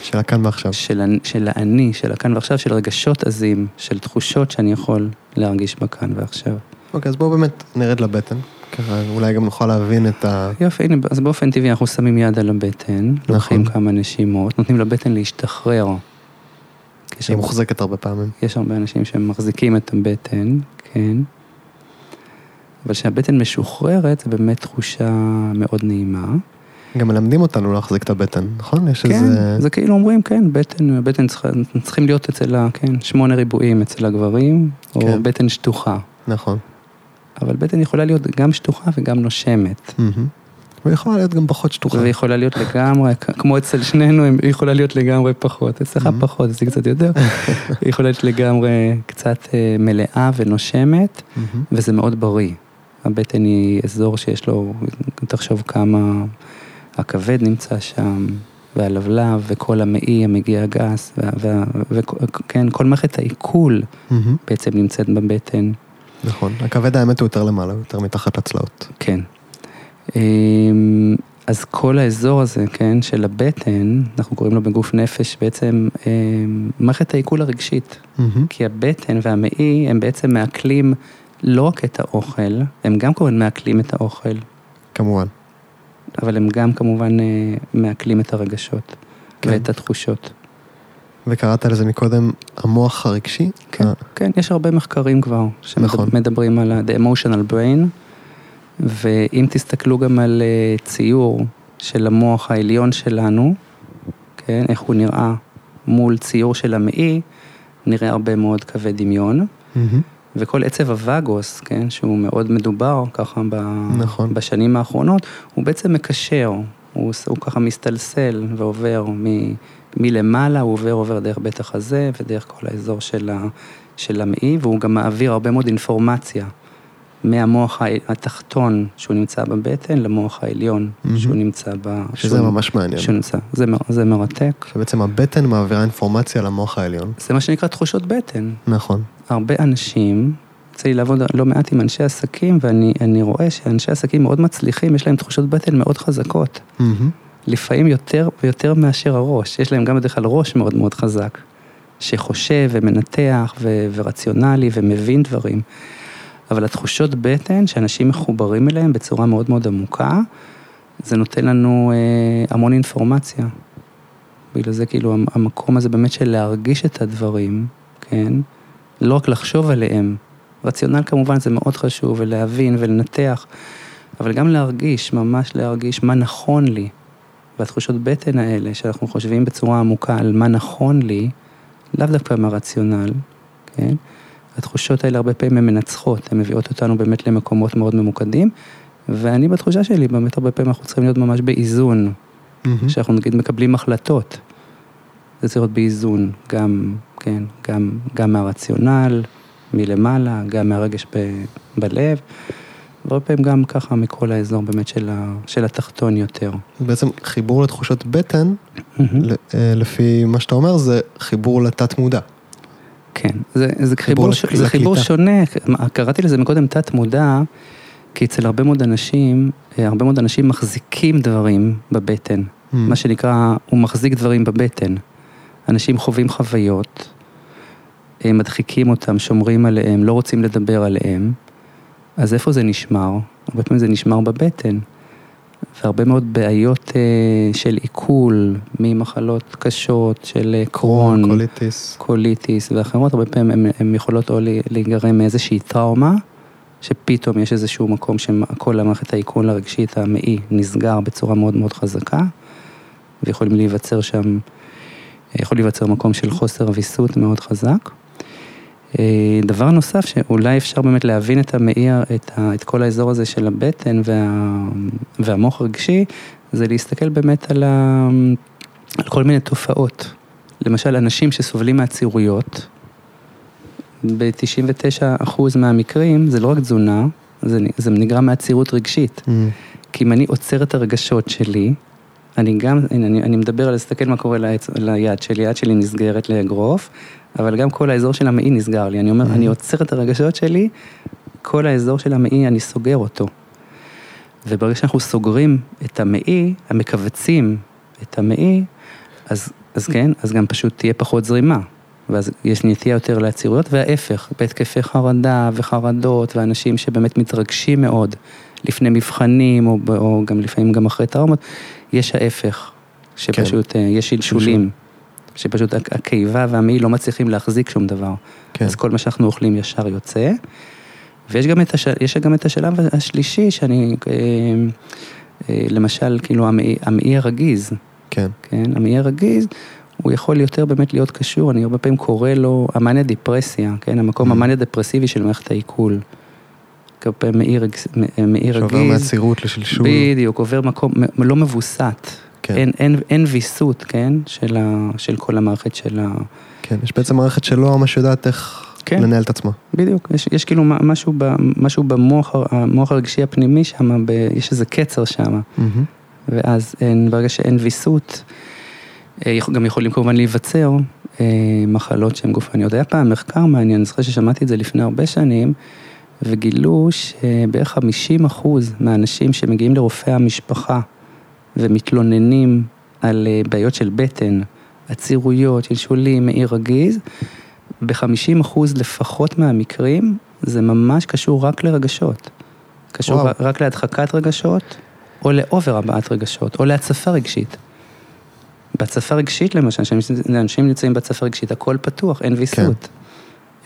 של הכאן ועכשיו. של. של האני, של הכאן ועכשיו, של רגשות עזים, של תחושות שאני יכול להרגיש בכאן ועכשיו. אוקיי, אז בואו באמת נרד לבטן. ככה אולי גם נוכל להבין את ה... יופי, הנה, אז באופן טבעי אנחנו שמים יד על הבטן, לוקחים כמה נשימות, נותנים לבטן להשתחרר. היא הרבה- מוחזקת הרבה פעמים. יש הרבה אנשים שמחזיקים את הבטן, כן. אבל כשהבטן משוחררת, זה באמת תחושה מאוד נעימה. גם מלמדים אותנו להחזיק את הבטן, נכון? יש כן, איזה... זה כאילו אומרים, כן, בטן, הבטן צריכה, צריכים להיות אצל ה... כן, שמונה ריבועים אצל הגברים, או כן. בטן שטוחה. נכון. אבל בטן יכולה להיות גם שטוחה וגם נושמת. מהמם. ויכולה להיות גם פחות שטוחה. והיא יכולה להיות לגמרי, כמו אצל שנינו, היא יכולה להיות לגמרי פחות. אצלך Mhm. פחות, אצלי קצת יותר. היא יכולה להיות לגמרי קצת אה, מלאה ונושמת. מהמם. וזה מאוד בריא. הבטן היא אזור שיש לו, תחשוב כמה הכבד נמצא שם, והלבלב, וכל המעי, המגיע הגס, וכן, כל מערכת העיכול מהמם. בעצם נמצאת בבטן, נכון. הכבד האמת הוא יותר למעלה, יותר מתחת לצלעות. כן. אמ, אז כל האזור הזה, כן, של הבטן, אנחנו קוראים לו בגוף נפש בעצם אמ, מערכת העיכול הרגשית. מהמם. כי הבטן והמעי הם בעצם מעכלים לא רק את האוכל, הם גם כמובן מעכלים את האוכל, כמובן. אבל הם גם כמובן אה, מעכלים את הרגשות כן. ואת התחושות. וקראת לזה מקודם המוח הרגשי? כן, אה, כן, יש הרבה מחקרים כבר נכון. שמדברים על ה- The Emotional Brain, ואם תסתכלו גם על אה, ציור של המוח העליון שלנו, כן, איך הוא נראה מול ציור של המעי, נראה הרבה מאוד קווי דמיון. מהמם. וכל עצב הווגוס, כן, שהוא מאוד מדובר ככה ב... נכון. בשנים האחרונות, הוא בעצם מקשר, הוא, הוא ככה מסתלסל ועובר מ... מלמעלה, הוא עובר, עובר דרך בית החזה ודרך כל האזור של, ה... של המעי, והוא גם מעביר הרבה מאוד אינפורמציה מהמוח התחתון שהוא נמצא בבטן למוח העליון מהמם. שהוא נמצא ב... שזה שהוא- ממש מעניין. שהוא נמצא, זה, זה מרתק. שבעצם הבטן מעבירה אינפורמציה למוח העליון. זה מה שנקרא תחושות בטן. נכון. הרבה אנשים, יוצא לי לעבוד לא מעט עם אנשי עסקים, ואני אני רואה שאנשי עסקים מאוד מצליחים, יש להם תחושות בטן מאוד חזקות. מהמם. לפעמים יותר ויותר מאשר הראש. יש להם גם בדרך כלל ראש מאוד מאוד חזק, שחושב ומנתח ו- ורציונלי ומבין דברים. אבל התחושות בטן שאנשים מחוברים אליהם בצורה מאוד מאוד עמוקה, זה נותן לנו אה, המון אינפורמציה. בגלל זה כאילו המ- המקום הזה באמת של להרגיש את הדברים, כן? לא רק לחשוב עליהם. רציונל כמובן זה מאוד חשוב, ולהבין ולנתח, אבל גם להרגיש, ממש להרגיש מה נכון לי. והתחושות בטן האלה, שאנחנו חושבים בצורה עמוקה על מה נכון לי, לאו דווקא מהרציונל, כן? התחושות האלה הרבה פעמים הן מנצחות, הן מביאות אותנו באמת למקומות מאוד ממוקדים, ואני בתחושה שלי, באמת הרבה פעמים אנחנו צריכים להיות ממש באיזון. כשאנחנו נגיד מקבלים החלטות. זה צריך להיות באיזון, גם, כן, גם, גם מהרציונל, מלמעלה, גם מהרגש ב, בלב, והרבה פעמים גם ככה מכל האזור באמת של, ה, של התחתון יותר. בעצם חיבור לתחושות בטן, אה, לפי מה שאתה אומר, זה חיבור לתת מודע. כן, זה, זה, חיבור, ש... זה חיבור שונה, קראתי לזה מקודם תת מודע, כי אצל הרבה מאוד אנשים, אה, הרבה מאוד אנשים מחזיקים דברים בבטן, מממ. מה שנקרא, הוא מחזיק דברים בבטן. אנשים חווים חוויות, הם מדחיקים אותם, שומרים עליהם, לא רוצים לדבר עליהם, אז איפה זה נשמר? הרבה פעמים זה נשמר בבטן. והרבה מאוד בעיות אה, של עיכול, ממחלות קשות, של אה, קרוהן, קוליטיס. קוליטיס ואחרות, הרבה פעמים הן יכולות או להיגרם מאיזושהי טראומה, שפתאום יש איזשהו מקום שכל המערכת העיכול הרגשית המעי נסגר בצורה מאוד מאוד חזקה, ויכולים להיווצר שם, יכול להיווצר מקום של חוסר ויסות מאוד חזק. אה, דבר נוסף שאולי אפשר באמת להבין את המעי, את, ה, את כל האזור הזה של הבטן וה, והמוח הרגשי, זה להסתכל באמת על, ה, על כל מיני תופעות. למשל, אנשים שסובלים מעצירויות, ב-99% מהמקרים זה לא רק תזונה, זה, זה נגרם מעצירות רגשית. Mm. כי אם אני עוצר את הרגשות שלי, אני גם, הנה, אני, אני מדבר על להסתכל מה קורה ליד, ליד שלי, היד שלי נסגרת לאגרוף, אבל גם כל האזור של המעי נסגר לי. אני אומר. אני עוצר את הרגשות שלי, כל האזור של המעי, אני סוגר אותו. וברגע שאנחנו סוגרים את המעי, המכווצים את המעי, אז, אז כן, אז גם פשוט תהיה פחות זרימה. ואז יש נטייה יותר לעצירויות, וההפך, בהתקפי חרדה וחרדות, ואנשים שבאמת מתרגשים מאוד לפני מבחנים, או, או גם לפעמים גם אחרי טראומות, יש ההפך, שפשוט כן. יש שלשולים, שפשוט הקיבה והמעי לא מצליחים להחזיק שום דבר. כן. אז כל מה שאנחנו אוכלים ישר יוצא. ויש גם את, הש... יש גם את השלב השלישי, שאני, אה, אה, למשל, כאילו המעי, המעי הרגיז, כן. כן, המעי הרגיז, הוא יכול יותר באמת להיות קשור, אני הרבה פעמים קורא לו המאניה דיפרסיה, כן, המקום Mm. המאניה דפרסיבי של מערכת העיכול. פעמים מעי רג- מעי רגיז. שעובר מעצירות לשלשול. בדיוק, עובר מקום לא מבוסת. כן. אין, אין, אין ויסות, כן, של, ה, של כל המערכת של ה... כן, יש בעצם מערכת שלא ממש יודעת איך כן. לנהל את עצמה. בדיוק, יש, יש כאילו משהו, ב, משהו במוח המוח הרגשי הפנימי שם, ב, יש איזה קצר שם, מהמם. ואז אין, ברגע שאין ויסות, אה, גם יכולים כמובן להיווצר אה, מחלות שהן גופניות. היה פעם מחקר מעניין, אני זוכר ששמעתי את זה לפני הרבה שנים, וגילו שבערך 50 אחוז מהאנשים שמגיעים לרופאי המשפחה ומתלוננים על אה, בעיות של בטן, עצירויות, שלשולים, מעי רגיז, ב-50 אחוז לפחות מהמקרים זה ממש קשור רק לרגשות. קשור וואו. רק, להדחקת רגשות, או לאובר הבעת רגשות, או להצפה רגשית. בהצפה רגשית למשל, כשאנשים נמצאים בהצפה רגשית, הכל פתוח, אין ויסות.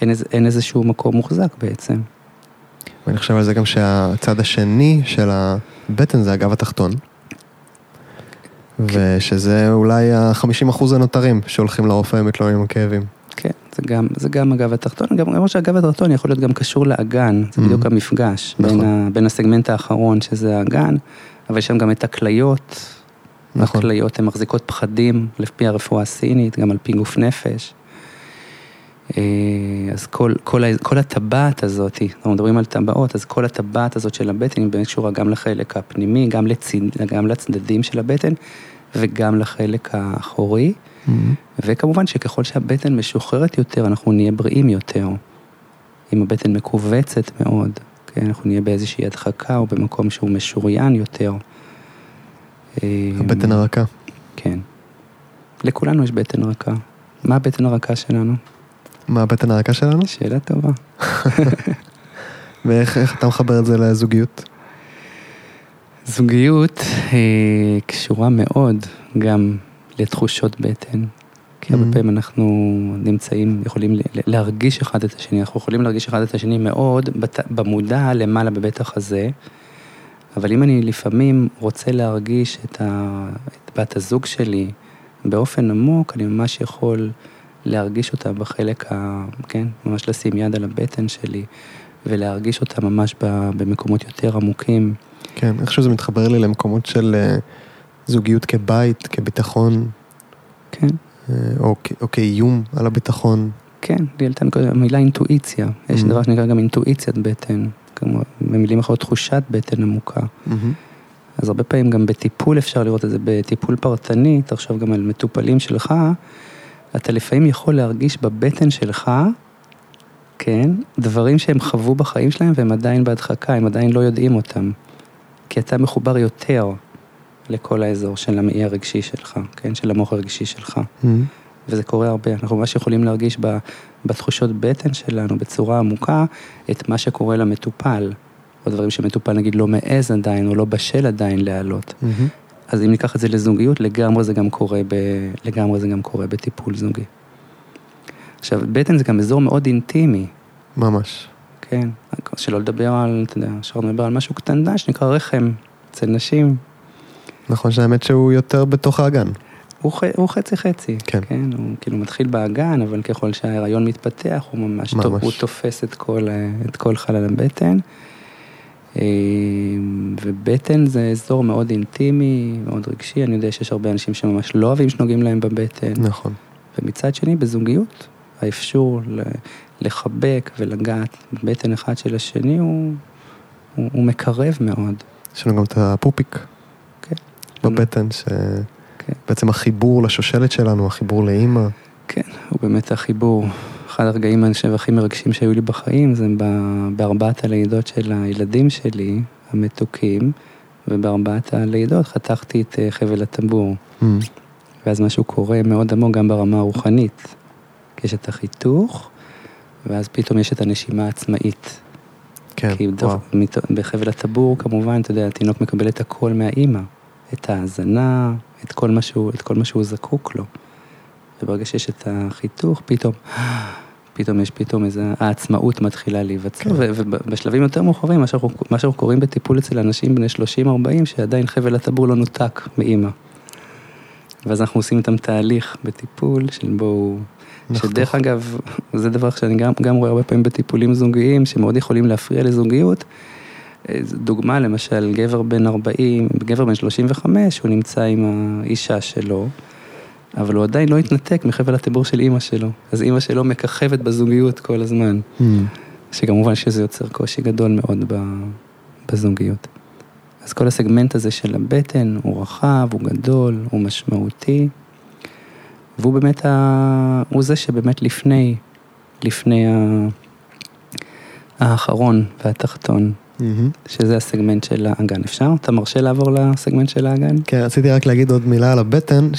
אין, איזה- אין איזשהו מקום מוחזק בעצם. ואני חושב על זה גם שהצד השני של הבטן זה הגב התחתון. ושזה אולי ה-50% הנותרים שהולכים לרופא ומתלוננים עם כאבים. כן, זה גם, זה גם הגב התחתון, גם למרות שהגב התחתון יכול להיות גם קשור לאגן, זה בדיוק Mhm. המפגש, נכון. בין, ה, בין הסגמנט האחרון שזה האגן, אבל יש שם גם את הכליות, נכון. הכליות הן מחזיקות פחדים לפי הרפואה הסינית, גם על פי גוף נפש. אה, אז כל, כל, כל הטבעת הזאת, אנחנו מדברים על טבעות, אז כל הטבעת הזאת של הבטן היא באמת קשורה גם לחלק הפנימי, גם, לציד, גם לצדדים של הבטן וגם לחלק האחורי. וכמובן שככל שהבטן משוחררת יותר, אנחנו נהיה בריאים יותר. אם הבטן מכווצת מאוד, כן, אנחנו נהיה באיזושהי הדחקה או במקום שהוא משוריין יותר. אה, הבטן הרכה. כן. לכולנו יש בטן רכה. מה הבטן הרכה שלנו? מה הבטן הרכה שלנו? שאלה טובה. ואיך איך אתה מחבר את זה לזוגיות? זוגיות אה, קשורה מאוד גם לתחושות בטן. כי הרבה Mhm. פעמים אנחנו נמצאים, יכולים להרגיש אחד את השני, אנחנו יכולים להרגיש אחד את השני מאוד במודע למעלה בבית החזה, אבל אם אני לפעמים רוצה להרגיש את, ה, את בת הזוג שלי באופן עמוק, אני ממש יכול להרגיש אותה בחלק ה... כן? ממש לשים יד על הבטן שלי ולהרגיש אותה ממש במקומות יותר עמוקים. כן, איכשהו זה מתחבר לי למקומות של אה, זוגיות כבית, כביטחון, כן. אה, או, או כאיום על הביטחון. כן, מקודם המילה אינטואיציה. יש Mhm. דבר שנקרא גם אינטואיציית בטן, כמו במילים אחרות תחושת בטן עמוקה. אז הרבה פעמים גם בטיפול אפשר לראות את זה, בטיפול פרטני, תחשוב גם על מטופלים שלך, אתה לפעמים יכול להרגיש בבטן שלך, כן, דברים שהם חוו בחיים שלהם והם עדיין בהדחקה, הם עדיין לא יודעים אותם. כי אתה מחובר יותר לכל האזור של המעי הרגשי שלך, כן, של המוח הרגשי שלך. וזה קורה הרבה, אנחנו ממש יכולים להרגיש ב, בתחושות בטן שלנו בצורה עמוקה את מה שקורה למטופל, או דברים שמטופל נגיד לא מעז עדיין, או לא בשל עדיין להעלות. אז אם ניקח את זה לזוגיות, לגמרי זה גם קורה, ב, לגמרי זה גם קורה בטיפול זוגי. עכשיו, בטן זה גם אזור מאוד אינטימי, ממש. כן? שלא לדבר על, אתה יודע, שלא לדבר על משהו קטנטן שנקרא רחם אצל נשים. נכון שהאמת שהוא יותר בתוך האגן. הוא, ח- הוא חצי חצי, כן. כן, הוא כאילו מתחיל באגן, אבל ככל שההיריון מתפתח, הוא ממש, ממש. ממש. הוא תופס את כל, ה- את כל חלל הבטן. אה, ובטן זה אזור מאוד אינטימי, מאוד רגשי, אני יודע שיש הרבה אנשים שממש לא אוהבים שנוגעים להם בבטן. נכון. ומצד שני, בזוגיות, האפשור לחבק ולגעת בבטן אחד של השני הוא, הוא, הוא מקרב מאוד. יש לנו גם את הפופיק כן. בבטן, כן. שבעצם החיבור לשושלת שלנו, החיבור לאימא. כן, הוא באמת החיבור. אחד הרגעים אני חושב הכי מרגשים שהיו לי בחיים זה בארבעת הלידות של הילדים שלי, המתוקים, ובארבעת הלידות חתכתי את אה, חבל הטבור. ואז משהו קורה מאוד עמוק גם ברמה הרוחנית. יש את החיתוך, ואז פתאום יש את הנשימה העצמאית. כן, כי וואו. מת- בחבל הטבור כמובן, אתה יודע, התינוק מקבל את הכל מהאימא. את ההזנה, את כל מה שהוא, את כל מה שהוא זקוק לו. וברגע שיש את החיתוך, פתאום, פתאום יש פתאום איזה, העצמאות מתחילה להיווצר, כן. ובשלבים יותר מאוחרים, מה שאנחנו, מה שאנחנו קוראים בטיפול אצל אנשים בני 30-40, שעדיין חבל הטבור לא נותק מאימא. ואז אנחנו עושים איתם תהליך בטיפול של בואו. שדרך אגב, זה דבר שאני גם, גם רואה הרבה פעמים בטיפולים זוגיים, שמאוד יכולים להפריע לזוגיות. אה, דוגמה, למשל, גבר בן 40, גבר בן 35, הוא נמצא עם האישה שלו, אבל הוא עדיין לא התנתק מחבל הטבור של אימא שלו. אז אימא שלו מככבת בזוגיות כל הזמן, שכמובן שזה יוצר קושי גדול מאוד בזוגיות. אז כל הסגמנט הזה של הבטן הוא רחב, הוא גדול, הוא משמעותי, והוא באמת, ה... הוא זה שבאמת לפני, לפני ה... האחרון והתחתון, שזה הסגמנט של האגן. אפשר? אתה מרשה לעבור לסגמנט של האגן? כן, רציתי רק להגיד עוד מילה על הבטן,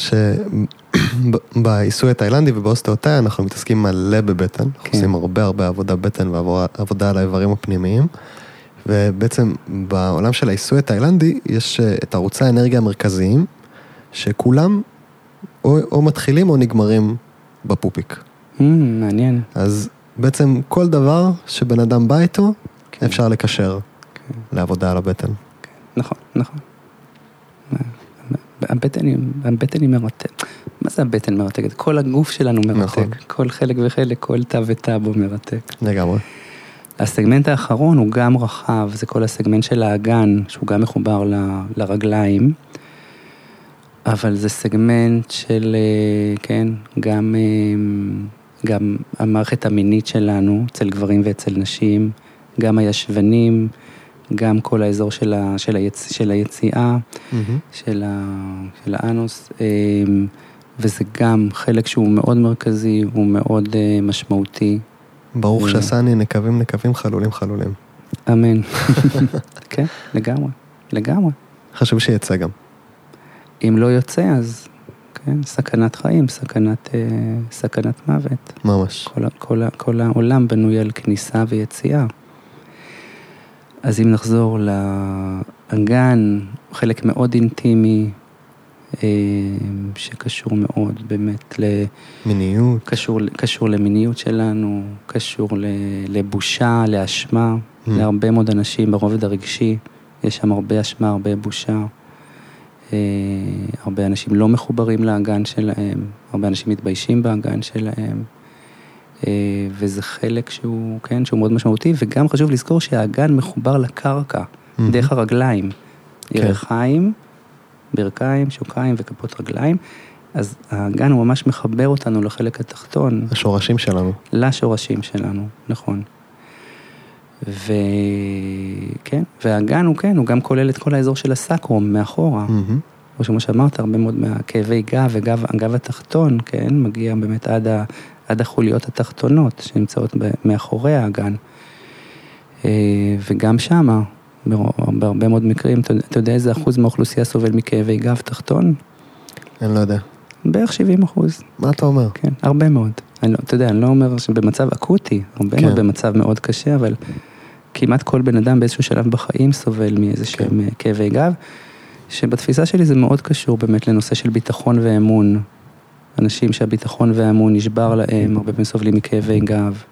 שבעיסוי התאילנדי ובאוסטאוטאי אנחנו מתעסקים מלא בבטן, אנחנו כן. עושים הרבה הרבה עבודה בטן ועבודה על האיברים הפנימיים, ובעצם בעולם של העיסוי התאילנדי יש אה, את ערוצי האנרגיה המרכזיים, שכולם או, או מתחילים או נגמרים בפופיק. Mm, מעניין. אז בעצם כל דבר שבן אדם בא איתו, כן. אפשר לקשר. לעבודה על הבטן. נכון, נכון. הבטן היא, הבטן היא מרתקת. מה זה הבטן מרתקת? כל הגוף שלנו מרתק. נכון. כל חלק וחלק, כל תא ותא בו מרתק. לגמרי. הסגמנט האחרון הוא גם רחב, זה כל הסגמנט של האגן, שהוא גם מחובר ל- לרגליים, אבל זה סגמנט של, אה, כן, גם, אה, גם המערכת המינית שלנו, אצל גברים ואצל נשים, גם הישבנים, גם כל האזור של, ה, של, היצ, של היציאה. של, ה, של האנוס, אמ, וזה גם חלק שהוא מאוד מרכזי, הוא מאוד אה, משמעותי. ברוך אה. שעשני נקבים נקבים חלולים חלולים. אמן. כן, לגמרי, לגמרי. חשוב שיצא גם. אם לא יוצא, אז כן, סכנת חיים, סכנת, אה, סכנת מוות. ממש. כל, כל, כל העולם בנוי על כניסה ויציאה. אז אם נחזור לאגן, חלק מאוד אינטימי, אה, שקשור מאוד באמת, ל, מיניות. קשור, קשור למיניות שלנו, קשור לבושה, לאשמה, Mm. להרבה מאוד אנשים ברובד הרגשי, יש שם הרבה אשמה, הרבה בושה. אה, הרבה אנשים לא מחוברים לאגן שלהם, הרבה אנשים מתביישים באגן שלהם. אה, וזה חלק שהוא, כן, שהוא מאוד משמעותי, וגם חשוב לזכור שהאגן מחובר לקרקע, מהמם. דרך הרגליים. כן. ירכיים, ברכיים, שוקיים וכפות רגליים, אז האגן הוא ממש מחבר אותנו לחלק התחתון, השורשים שלנו. לשורשים שלנו, נכון. וכן, והאגן הוא כן, הוא גם כולל את כל האזור של הסקרום מאחורה. מהמם. או כמו שאמרת, הרבה מאוד מהכאבי גב וגב הגב התחתון, כן, מגיע באמת עד, ה, עד החוליות התחתונות שנמצאות מאחורי האגן. אה, וגם שמה, בהרבה מאוד מקרים, אתה, יודע איזה אחוז מהאוכלוסייה סובל מכאבי גב תחתון? אני לא יודע. בערך 70 אחוז, מה אתה אומר? כן, הרבה מאוד. אני, לא- אתה יודע, אני לא אומר שבמצב אקוטי, הרבה כן. מאוד במצב מאוד קשה, אבל כמעט כל בן אדם באיזשהו שלב בחיים סובל מאיזה כן. שהם אה, כאבי גב, שבתפיסה שלי זה מאוד קשור באמת לנושא של ביטחון ואמון. אנשים שהביטחון והאמון נשבר להם, הרבה פעמים סובלים מכאבי גב.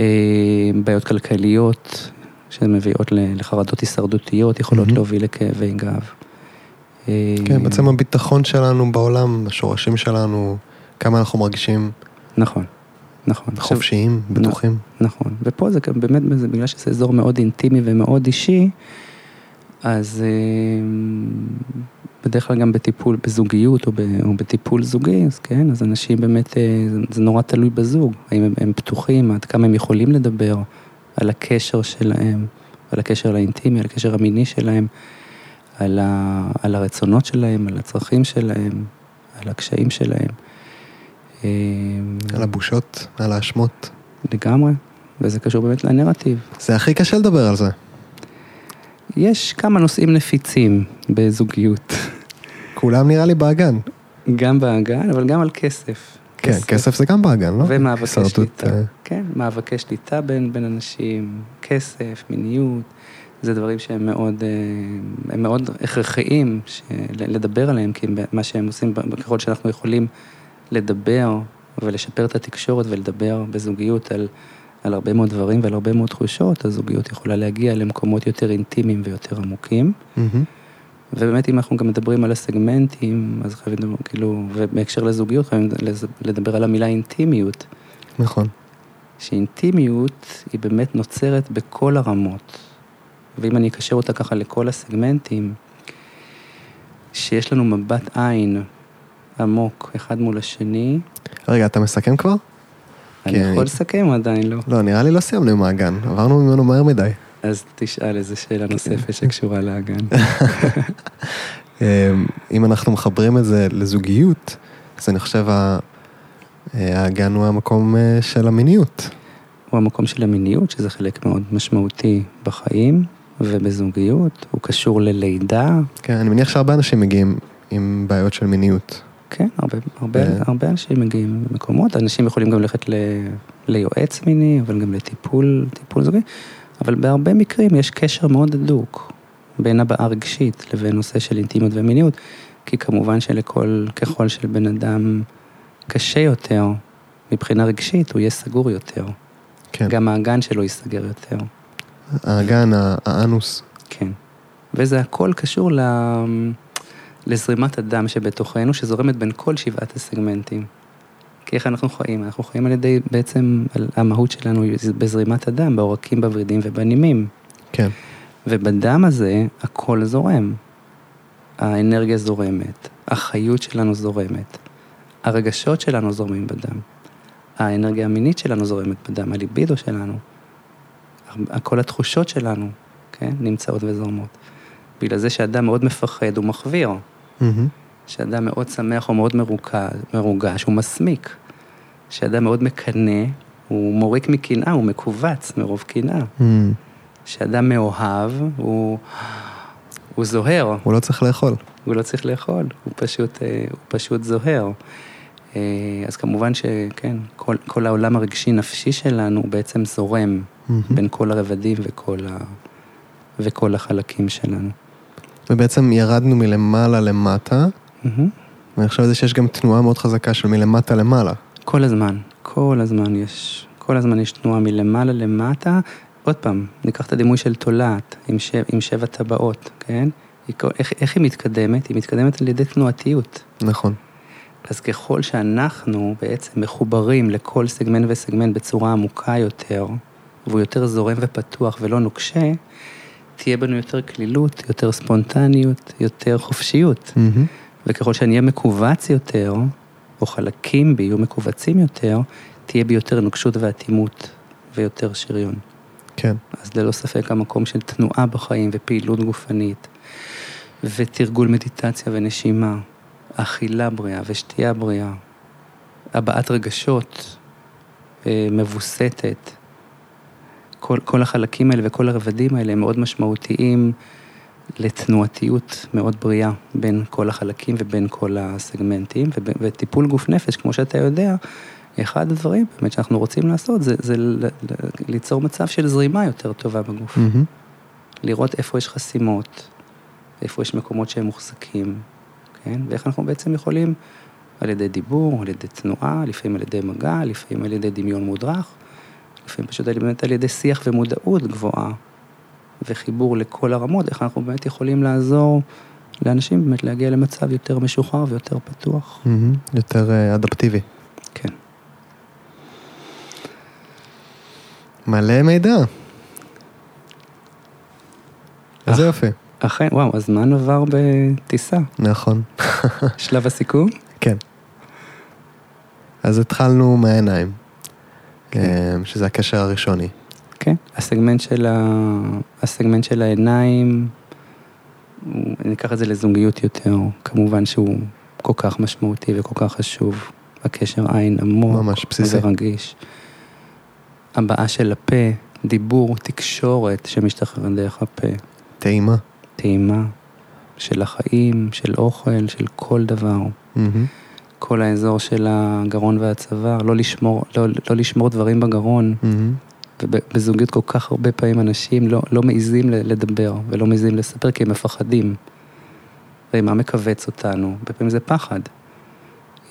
אה, בעיות כלכליות שמביאות לחרדות הישרדותיות, יכולות. להוביל לכאבי גב. אה, כן, בעצם הביטחון שלנו בעולם, השורשים שלנו, כמה אנחנו מרגישים נכון, נכון. עכשיו, חופשיים, בטוחים. נכון, ופה זה גם באמת, בגלל שזה אזור מאוד אינטימי ומאוד אישי, אז אה, בדרך כלל גם בטיפול בזוגיות או, ב, או בטיפול זוגי, אז כן, אז אנשים באמת, אה, זה, נורא תלוי בזוג, האם הם, הם פתוחים, עד כמה הם יכולים לדבר על הקשר שלהם, על הקשר האינטימי, על הקשר המיני שלהם, על, ה, על הרצונות שלהם, על הצרכים שלהם, על הקשיים שלהם. אה, על הבושות, על האשמות. לגמרי, וזה קשור באמת לנרטיב. זה הכי קשה לדבר על זה. יש כמה נושאים נפיצים בזוגיות, כולם נראה לי באגן. גם באגן, אבל גם על כסף. כן, כסף זה גם באגן, לא? ומאבקי שליטה. אה, כן, מאבקי שליטה בין, בין אנשים, כסף, מיניות, זה דברים שהם מאוד, אה, הם מאוד הכרחיים לדבר עליהם, כי מה שהם עושים, ככל שאנחנו יכולים לדבר ולשפר את התקשורת ולדבר בזוגיות על, על הרבה מאוד דברים ועל הרבה מאוד תחושות, הזוגיות יכולה להגיע למקומות יותר אינטימיים ויותר עמוקים. מהמם. ובאמת אם אנחנו גם מדברים על הסגמנטים, אז חייבים לדבר, כאילו, ובהקשר לזוגיות חייבים לדבר על המילה אינטימיות, נכון. שאינטימיות היא באמת נוצרת בכל הרמות. ואם אני אקשר אותה ככה לכל הסגמנטים, שיש לנו מבט עין עמוק אחד מול השני, רגע, אתה מסכם כבר? אני כן. יכול לסכם או עדיין לא? לא, נראה לי לא סיימנו עם האגן, עברנו ממנו מהר מדי. אז תשאל איזה שאלה נוספת שקשורה לאגן. אה, אם אנחנו מחברים את זה לזוגיות, אז אני חושב האגן הוא המקום אה, של המיניות. הוא המקום של המיניות, שזה חלק מאוד משמעותי בחיים ובזוגיות, הוא קשור ללידה, כן, אני מניח שהרבה אנשים מגיעים עם בעיות של מיניות. כן, הרבה, הרבה, ו- הרבה אנשים מגיעים למקומות, אנשים יכולים גם ללכת ל, ליועץ מיני, אבל גם לטיפול, טיפול זוגי, אבל בהרבה מקרים יש קשר מאוד הדוק בין הבעה רגשית לבין נושא של אינטימיות ומיניות, כי כמובן שלכל, ככל שלבן אדם קשה יותר מבחינה רגשית, הוא יהיה סגור יותר. כן. גם האגן שלו ייסגר יותר. האגן, האנוס. כן. וזה הכל קשור ל... לזרימת הדם שבתוכנו, שזורמת בין כל שבעת הסגמנטים. כי איך אנחנו חיים? אנחנו חיים על ידי, בעצם, על המהות שלנו בזרימת הדם, בעורקים, בוורידים ובנימים. כן. ובדם הזה הכל זורם. האנרגיה זורמת, החיות שלנו זורמת, הרגשות שלנו זורמים בדם, האנרגיה המינית שלנו זורמת בדם, הליבידו שלנו, כל התחושות שלנו, כן, נמצאות וזורמות. בגלל זה שאדם מאוד מפחד, הוא מחוויר. שאדם מאוד שמח או מאוד מרוכז, מרוגש, הוא מסמיק. שאדם מאוד מקנא, הוא מוריק מקנאה, הוא מכווץ מרוב קנאה. מהמם. שאדם מאוהב, הוא, הוא זוהר, הוא לא צריך לאכול. הוא לא צריך לאכול, הוא פשוט, אה, הוא פשוט זוהר. אה, אז כמובן שכן, כל, כל העולם הרגשי-נפשי שלנו בעצם זורם מהמם. בין כל הרבדים וכל, ה, וכל החלקים שלנו. ובעצם ירדנו מלמעלה למטה. ואני חושב על זה שיש גם תנועה מאוד חזקה של מלמטה למעלה. כל הזמן, כל הזמן יש, כל הזמן יש תנועה מלמעלה למטה. עוד פעם, ניקח את הדימוי של תולעת עם, שב, עם שבע טבעות, כן? איך, איך היא מתקדמת? היא מתקדמת על ידי תנועתיות. נכון. אז ככל שאנחנו בעצם מחוברים לכל סגמנט וסגמנט בצורה עמוקה יותר, והוא יותר זורם ופתוח ולא נוקשה, תהיה בנו יותר קלילות, יותר ספונטניות, יותר חופשיות. מהמם. וככל שאני אהיה מכווץ יותר, או חלקים בי יהיו מכווצים יותר, תהיה בי יותר נוקשות ואטימות ויותר שריון. כן. אז ללא ספק המקום של תנועה בחיים ופעילות גופנית, ותרגול מדיטציה ונשימה, אכילה בריאה ושתייה בריאה, הבעת רגשות אה, מבוסתת, כל, כל החלקים האלה וכל הרבדים האלה הם מאוד משמעותיים לתנועתיות מאוד בריאה בין כל החלקים ובין כל הסגמנטים, וב- וטיפול גוף נפש, כמו שאתה יודע, אחד הדברים באמת שאנחנו רוצים לעשות זה, זה ליצור מצב של זרימה יותר טובה בגוף. מהמם. לראות איפה יש חסימות, איפה יש מקומות שהם מוחזקים, כן? ואיך אנחנו בעצם יכולים, על ידי דיבור, על ידי תנועה, לפעמים על ידי מגע, לפעמים על ידי דמיון מודרך, לפעמים פשוט על- באמת על ידי שיח ומודעות גבוהה, וחיבור לכל הרמות, איך אנחנו באמת יכולים לעזור לאנשים באמת להגיע למצב יותר משוחרר ויותר פתוח. מהמם. יותר אה, אדפטיבי. כן. מלא מידע. איזה. יופי. אכן, וואו, הזמן עבר בטיסה. נכון. שלב הסיכום? כן. אז התחלנו מהעיניים, כן. אה, שזה הקשר הראשוני. כן, הסגמנט של, ה... הסגמנט של העיניים, הוא- ניקח את זה לזוגיות יותר, כמובן שהוא כל כך משמעותי וכל כך חשוב. הקשר עין עמוק ממש בסיסי. ורגיש. הבעה של הפה, דיבור, תקשורת שמשתחרר דרך הפה, טעימה. טעימה של החיים, של אוכל, של כל דבר. מהמם. כל האזור של הגרון והצוואר, לא לשמור, לא, לא לשמור דברים בגרון. מהמם. ובזוגיות כל כך הרבה פעמים אנשים לא, לא מעיזים לדבר ולא מעיזים לספר כי הם מפחדים. ומה מכווץ אותנו? הרבה פעמים זה פחד.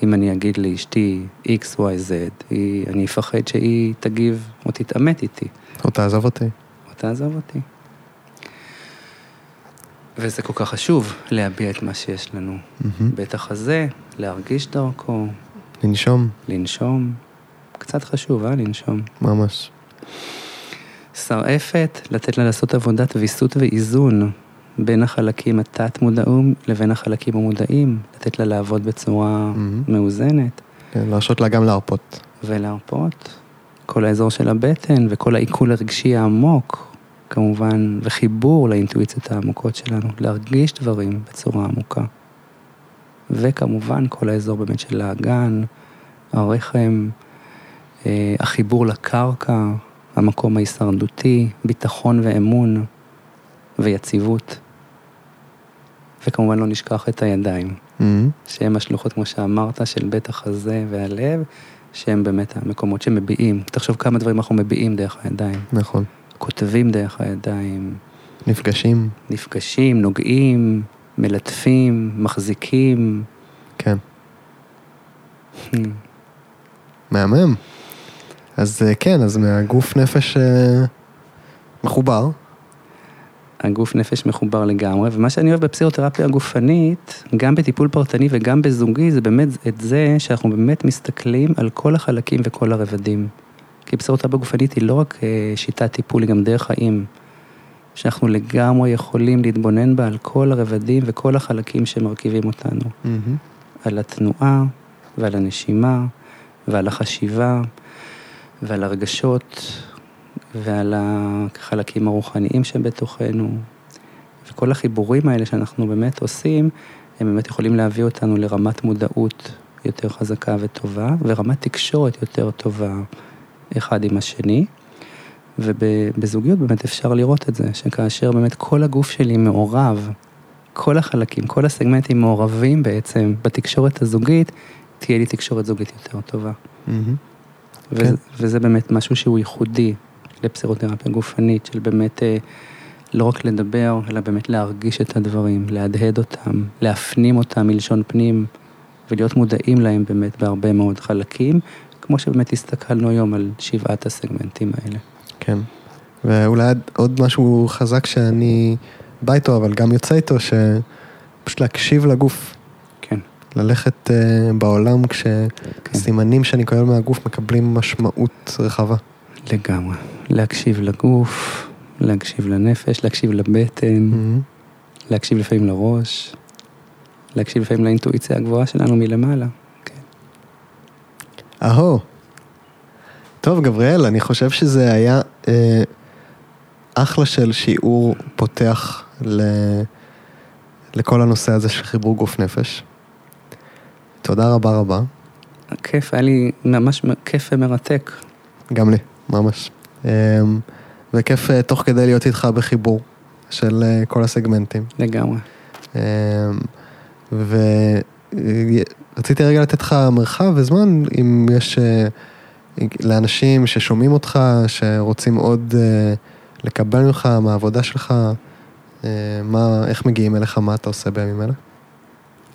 אם אני אגיד לאשתי X, Y, Z, היא, אני אפחד שהיא תגיב או תתעמת איתי, או תעזוב אותי. או תעזוב אותי. וזה כל כך חשוב להביע את מה שיש לנו. מהמם. בטח הזה, להרגיש דרכו, לנשום, לנשום. קצת חשוב, אה? לנשום. ממש. שרעפת, לתת לה לעשות עבודת ויסות ואיזון בין החלקים התת-מודעים לבין החלקים המודעים, לתת לה לעבוד בצורה מהמם. מאוזנת כן, להרשות לה גם להרפות. ולהרפות. כל האזור של הבטן וכל העיכול הרגשי העמוק, כמובן, וחיבור לאינטואיציות העמוקות שלנו, להרגיש דברים בצורה עמוקה. וכמובן, כל האזור באמת של האגן, הרחם, אה, החיבור לקרקע, המקום ההישרדותי, ביטחון ואמון ויציבות. וכמובן לא נשכח את הידיים, מהמם. שהם השלוחות, כמו שאמרת, של בית החזה והלב, שהם באמת המקומות שמביעים. תחשוב כמה דברים אנחנו מביעים דרך הידיים. נכון. כותבים דרך הידיים, נפגשים, נפגשים, נוגעים, מלטפים, מחזיקים. כן. מהמם. אז אה, כן, אז מהגוף נפש אה, מחובר. הגוף נפש מחובר לגמרי, ומה שאני אוהב בפסיכותרפיה הגופנית, גם בטיפול פרטני וגם בזוגי, זה באמת את זה שאנחנו באמת מסתכלים על כל החלקים וכל הרבדים. כי פסיכותרפיה גופנית היא לא רק אה, שיטת טיפול, היא גם דרך חיים. שאנחנו לגמרי יכולים להתבונן בה על כל הרבדים וכל החלקים שמרכיבים אותנו. מהמם. על התנועה ועל הנשימה ועל החשיבה ועל הרגשות ועל החלקים הרוחניים שבתוכנו. וכל החיבורים האלה שאנחנו באמת עושים, הם באמת יכולים להביא אותנו לרמת מודעות יותר חזקה וטובה, ורמת תקשורת יותר טובה אחד עם השני. ובזוגיות באמת אפשר לראות את זה, שכאשר באמת כל הגוף שלי מעורב, כל החלקים, כל הסגמנטים מעורבים בעצם בתקשורת הזוגית, תהיה לי תקשורת זוגית יותר טובה. Mm-hmm. ו- כן. וזה באמת משהו שהוא ייחודי לפסיכותרפיה גופנית, של באמת אה, לא רק לדבר, אלא באמת להרגיש את הדברים, להדהד אותם, להפנים אותם מלשון פנים, ולהיות מודעים להם באמת בהרבה מאוד חלקים, כמו שבאמת הסתכלנו היום על שבעת הסגמנטים האלה. כן, ואולי עוד משהו חזק שאני בא איתו, אבל גם יוצא איתו, שפשוט להקשיב לגוף. כן. ללכת uh, בעולם כשסימנים כן. שאני קורא מהגוף מקבלים משמעות רחבה. לגמרי. להקשיב לגוף, להקשיב לנפש, להקשיב לבטן, mm-hmm. להקשיב לפעמים לראש, להקשיב לפעמים לאינטואיציה הגבוהה שלנו מלמעלה. כן. אהו. טוב, גבריאל, אני חושב שזה היה אה, אחלה של שיעור פותח ל, לכל הנושא הזה של חיבור גוף נפש. תודה רבה רבה. כיף, היה לי ממש כיף ומרתק. גם לי, ממש. אה, וכיף אה, תוך כדי להיות איתך בחיבור של אה, כל הסגמנטים. לגמרי. אה, ורציתי רגע לתת לך מרחב וזמן, אם יש לאנשים ששומעים אותך, שרוצים עוד לקבל ממך מהעבודה שלך, מה, איך מגיעים אליך, מה אתה עושה בימים אלה?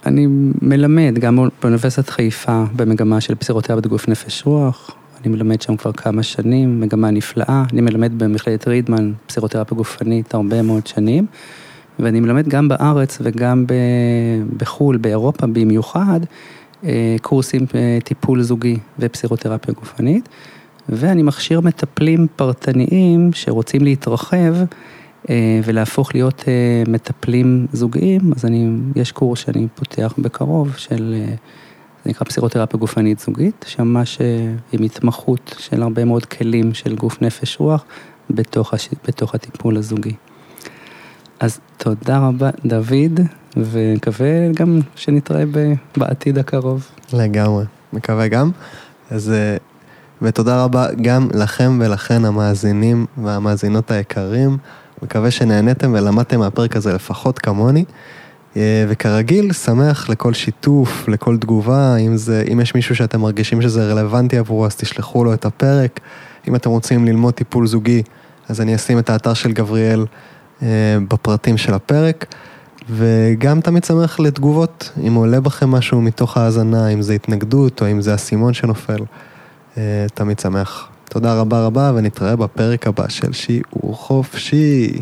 אני מלמד גם באוניברסיטת חיפה במגמה של פסיכותרפיה בגוף נפש רוח. אני מלמד שם כבר כמה שנים, מגמה נפלאה. אני מלמד במכללת רידמן פסיכותרפיה גופנית הרבה מאוד שנים. ואני מלמד גם בארץ וגם בחו"ל, באירופה במיוחד, אה, קורסים אה, טיפול זוגי ופסיכותרפיה גופנית. ואני מכשיר מטפלים פרטניים שרוצים להתרחב אה, ולהפוך להיות מטפלים זוגיים, אז אני, יש קורס שאני פותח בקרוב של זה נקרא פסיכותרפיה גופנית זוגית, שממש אה, עם התמחות של הרבה מאוד כלים של גוף נפש רוח בתוך. בתוך הטיפול הזוגי. אז תודה רבה דוד, ומקווה גם שנתראה בעתיד הקרוב. לגמרי, מקווה גם. אז אה, ותודה רבה גם לכם ולכן המאזינים והמאזינות היקרים. מקווה שנהניתם ולמדתם מהפרק הזה לפחות כמוני. אה, וכרגיל, שמח לכל שיתוף, לכל תגובה, אם, זה, אם יש מישהו שאתם מרגישים שזה רלוונטי עבורו, אז תשלחו לו את הפרק. אם אתם רוצים ללמוד טיפול זוגי, אז אני אשים את האתר של גבריאל בפרטים של הפרק. וגם תמיד שמח לתגובות, אם עולה בכם משהו מתוך ההאזנה, אם זה התנגדות או אם זה אסימון שנופל, אה, תמיד שמח. תודה רבה רבה ונתראה בפרק הבא של שיעור חופשי.